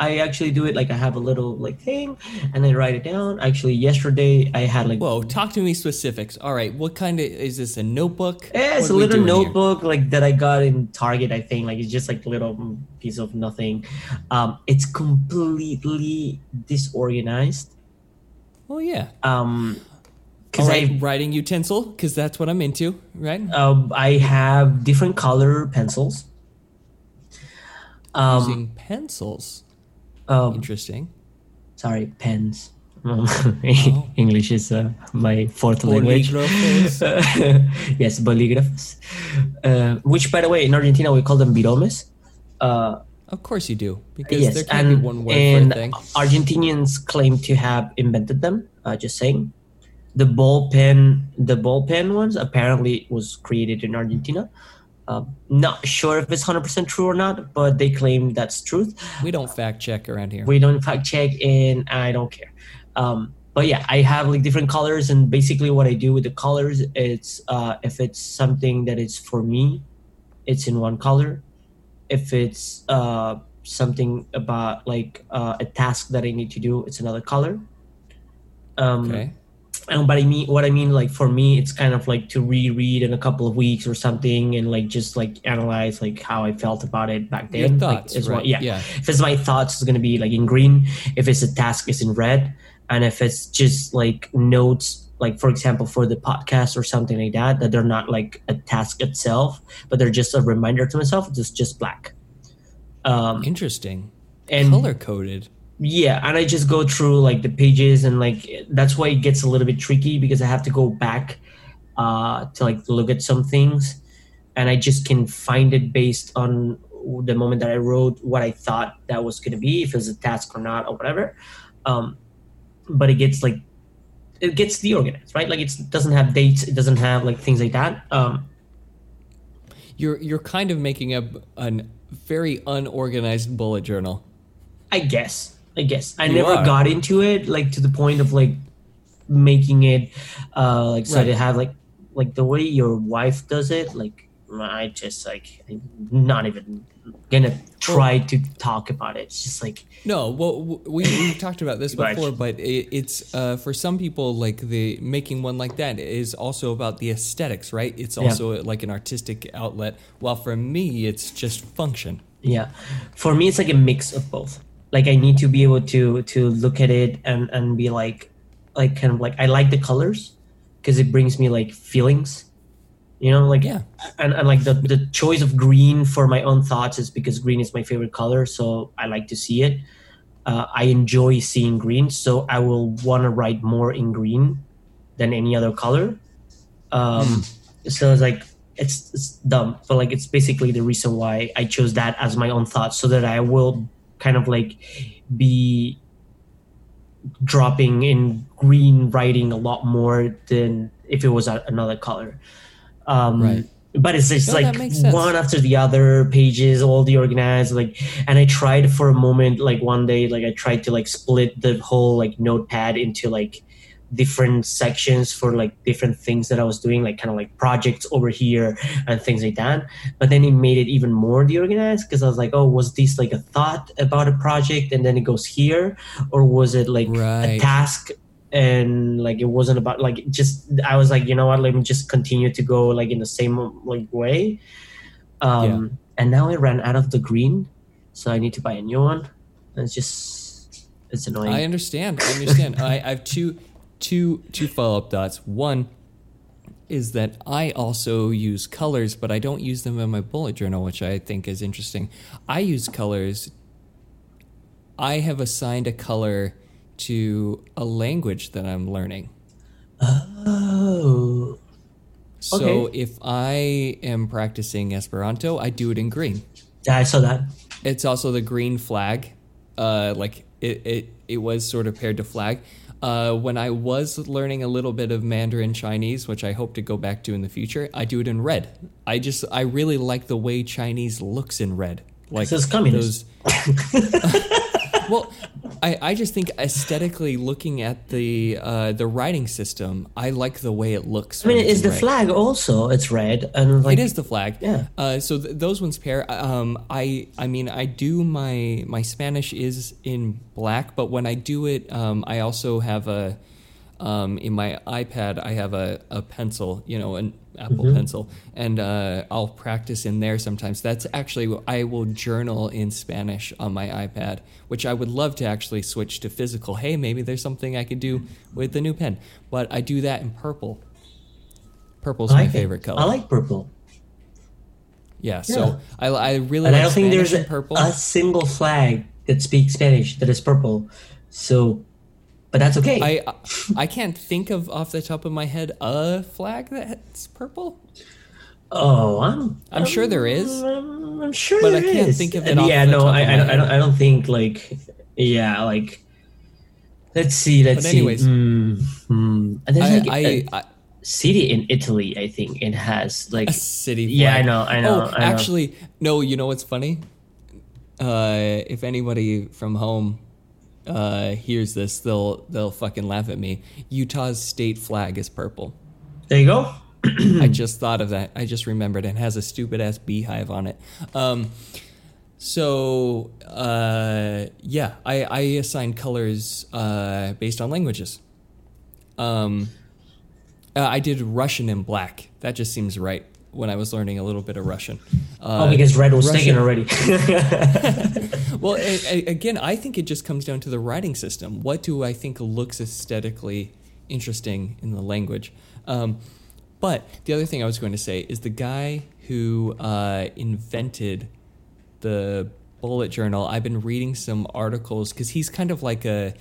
I actually do it like I have a little like thing and I write it down. Actually, yesterday I had like Whoa, talk to me specifics. All right, what kind of is this? A notebook? Yeah, it's a little doing here? notebook like that I got in Target. I think like it's just like a little piece of nothing. Um, it's completely disorganized. Well, yeah. Um, because right, I writing utensil, because that's what I'm into, right? um, I have different color pencils. Um, Using pencils. um, Interesting. sorry, pens. English is uh, my fourth language. Yes, bolígrafos. Uh, which, by the way, in Argentina we call them biromes. Uh, Of course you do, because yes, there can't and, be one word and for a thing. Argentinians claim to have invented them. Uh, just saying, the ball pen, the ball pen ones apparently was created in Argentina. Uh, not sure if it's hundred percent true or not, but they claim that's truth. We don't fact check around here. We don't fact check, and I don't care. Um, but yeah, I have like different colors, and basically what I do with the colors, it's uh, if it's something that is for me, it's in one color. If it's uh, something about like uh, a task that I need to do, it's another color. Um, okay. And but I mean, what I mean, like for me, it's kind of like to reread in a couple of weeks or something, and like just like analyze like how I felt about it back Your then. thoughts, like, is right? what- yeah. Yeah. If it's my thoughts, it's gonna be like in green. If it's a task, it's in red. And if it's just like notes, like for example, for the podcast or something like that, that they're not like a task itself, but they're just a reminder to myself, it's just black. Um, Interesting. and Color coded. Yeah and i just go through like the pages and like that's why it gets a little bit tricky because i have to go back uh to like look at some things and i just can find it based on the moment that i wrote what i thought that was going to be if it was a task or not or whatever um but it gets like it gets deorganized right like it doesn't have dates it doesn't have like things like that um You're you're kind of making a an very unorganized bullet journal. I guess. I guess. I You never are. got into it like to the point of like making it uh like so Right. to have like like the way your wife does it, like I just like I'm not even gonna try to talk about it. It's just like No, well, we we talked about this before, but it, it's uh, for some people like the making one like that is also about the aesthetics, right? It's Yeah. also like an artistic outlet. While for me, it's just function. yeah. For me it's like a mix of both. Like I need to be able to to look at it and and be like like kind of like I like the colors because it brings me like feelings. You know, like Yeah. and, and like the, the choice of green for my own thoughts is because green is my favorite color so i like to see it uh, i enjoy seeing green so i will want to write more in green than any other color um, so it's like it's, it's dumb but like it's basically the reason why i chose that as my own thoughts so that i will kind of like be dropping in green writing a lot more than if it was a, another color um, Right. but it's just No, like that makes sense. one after the other pages all the organized like and i tried for a moment like one day like i tried to like split the whole like notepad into like different sections for like different things that i was doing like kind of like projects over here and things like that. But then it made it even more deorganized because i was like oh was this like a thought about a project and then it goes here? Or was it like a task and like it wasn't about like just i was like you know what? Let me just continue to go like in the same like way. Um and now i ran out of the green so i need to buy a new one. And it's just it's annoying. I understand. I understand. I, I have two, two, two follow up thoughts. One is that I also use colors, but I don't use them in my bullet journal, which I think is interesting. I use colors. I have assigned a color to a language that I'm learning. oh So Okay. if I am practicing Esperanto, I do it in green. yeah i saw that It's also the green flag. Uh, like it, it, it was sort of paired to flag. Uh, when I was learning a little bit of Mandarin Chinese, which I hope to go back to in the future, I do it in red. I just I really like the way Chinese looks in red. Like So it's communist. those- well, I, I just think aesthetically looking at the uh, the writing system, I like the way it looks. i mean it's is the red. flag also it's red and like it is the flag. Yeah. Uh, so th- those ones pair. Um, I I mean I do my my Spanish is in black, but when I do it, um, I also have a um, in my iPad I have a, a pencil, you know, an Apple Mm-hmm. pencil, and uh, I'll practice in there sometimes. That's actually I will journal in Spanish on my iPad, which I would love to actually switch to physical. Hey, maybe there's something I could do with the new pen, but I do that in purple. Purple's my like it. favorite color. i like purple Yeah, Yeah. so I, I really and like i don't think there's a, purple. a single flag that speaks spanish that is purple so but that's okay I I can't think of off the top of my head a flag that's purple. Oh, I'm. I'm sure there is. I'm, I'm sure But I can't is. think of it off yeah, the no, top I, I, don't, I don't. I don't think like. Yeah, like. Let's see. Let's But see. anyways. Mm, mm. And there's I, like a I, I city in Italy. I think it has like. a city. Yeah, I know, I know, Oh, I know. actually, no. You know what's funny? Uh, if anybody from home uh, hears this, they'll they'll fucking laugh at me. Utah's state flag is purple. There you go. I just thought of that. I just remembered. It has a stupid ass beehive on it. Um, so uh, yeah, I, I assign colors uh, based on languages. Um, uh, I did Russian in black. That just seems right when I was learning a little bit of Russian. Uh, oh, because red was taken already. well, a, a- again, I think it just comes down to the writing system. What do I think looks aesthetically interesting in the language? Um, but the other thing I was going to say is the guy who uh, invented the bullet journal, I've been reading some articles because he's kind of like a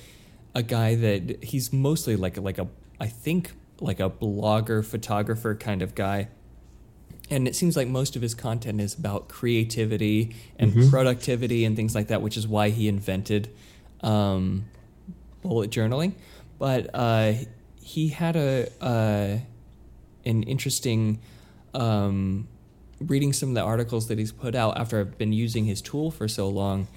a guy that he's mostly like like a I think like a blogger photographer kind of guy. And it seems like most of his content is about creativity and productivity and things like that, which is why he invented um, bullet journaling. But uh, he had a uh, an interesting um, reading some of the articles that he's put out after I've been using his tool for so long.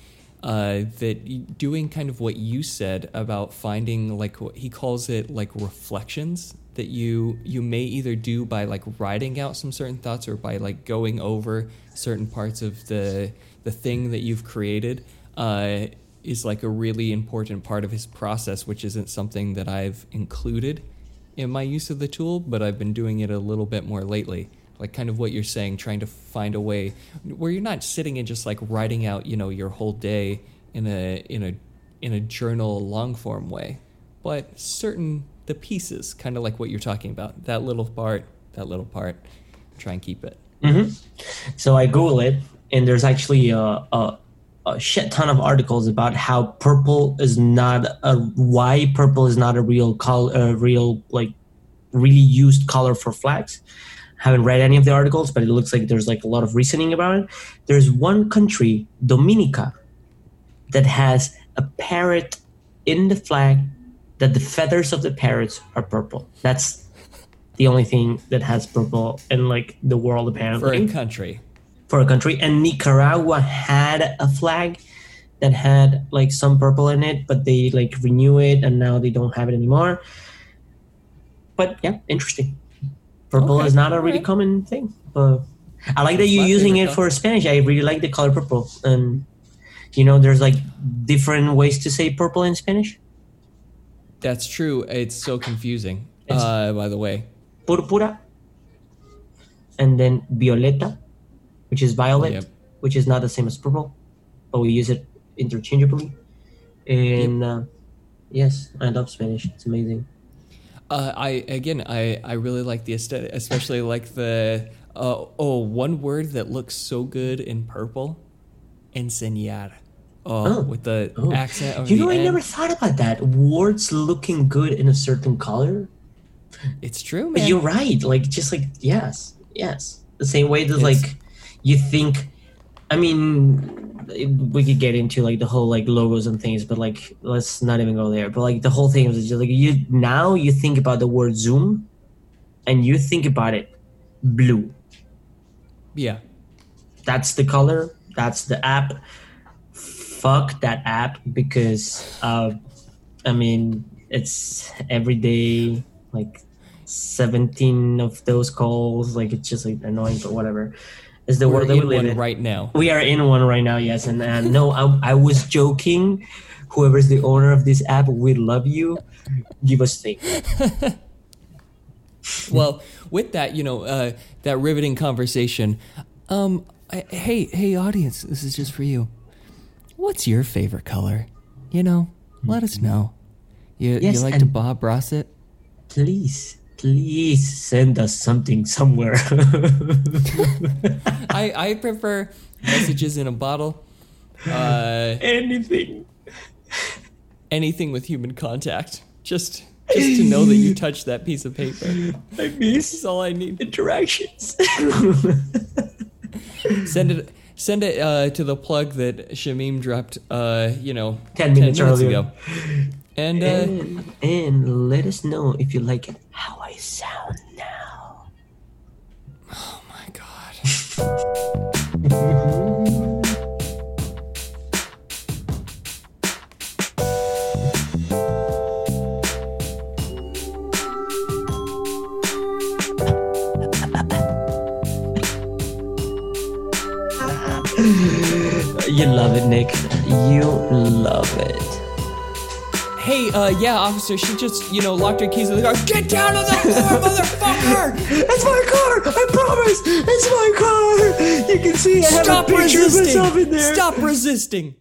Uh, that doing kind of what you said about finding like what he calls it like reflections that you you may either do by like writing out some certain thoughts or by like going over certain parts of the the thing that you've created uh, is like a really important part of his process, which isn't something that I've included in my use of the tool, but I've been doing it a little bit more lately. Like kind of what you're saying, trying to find a way where you're not sitting and just like writing out, you know, your whole day in a in a in a journal long form way, but certain the pieces, kind of like what you're talking about. That little part, that little part. Try and keep it. Mm-hmm. So I Google it, and there's actually a, a, a shit ton of articles about how purple is not a why purple is not a real color, a real like really used color for flags. Haven't read any of the articles, but it looks like there's like a lot of reasoning about it. There's one country, Dominica, that has a parrot in the flag that the feathers of the parrots are purple. That's the only thing that has purple in like the world apparently. For a country. for a country. And Nicaragua had a flag that had like some purple in it, but they like renew it and now they don't have it anymore. But yeah, interesting. Purple Okay, is not a really common thing. But I like that you're using it for Spanish. I really like the color purple. And you know, there's like different ways to say purple in Spanish. That's true. It's so confusing. It's- Uh, by the way, Púrpura. And then violeta, which is violet, Yep. which is not the same as purple, but we use it interchangeably. And uh, yes, I love Spanish. It's amazing. Uh, I again, I I really like the aesthetic, especially like the uh, oh one word that looks so good in purple, enseñar. Oh, Oh. with the Oh. accent. You know, I end. never thought about that. Words looking good in a certain color. It's true, But man. you're right. Like, just like, yes, yes. The same way that, like, you think, I mean, we could get into like the whole like logos and things, but like, let's not even go there. But like, the whole thing is just like, you now you think about the word Zoom and you think about it blue. yeah, That's the color, that's the app. Fuck that app because, uh, I mean, it's every day, like 17 of those calls. Like, it's just like annoying, but whatever. It's the we're world that we live in. right now. We are in one right now, yes. And uh, no, I, I was joking. Whoever's the owner of this app, we love you. Give us things. well, with that, you know, uh, that riveting conversation. Um, I, hey, hey, audience, this is just for you. What's your favorite color? You know, let us know. You, Yes, you like to Bob Ross it? Please, please send us something somewhere. I, I prefer messages in a bottle. Uh, Anything. anything with human contact. Just just to know that you touched that piece of paper. I This is all I need. interactions. Send it send it uh, to the plug that Shamim dropped uh, you know 10 minutes earlier. ago. And uh, and, and let us know if you like how I sound now. oh my god. You love it, Nick. You love it. Hey, uh, yeah, officer, she just, you know, locked her keys in the car. Get down on the floor, motherfucker! It's my car! I promise! It's my car! You can see I have Stop a picture of resisting! myself in there. Stop resisting!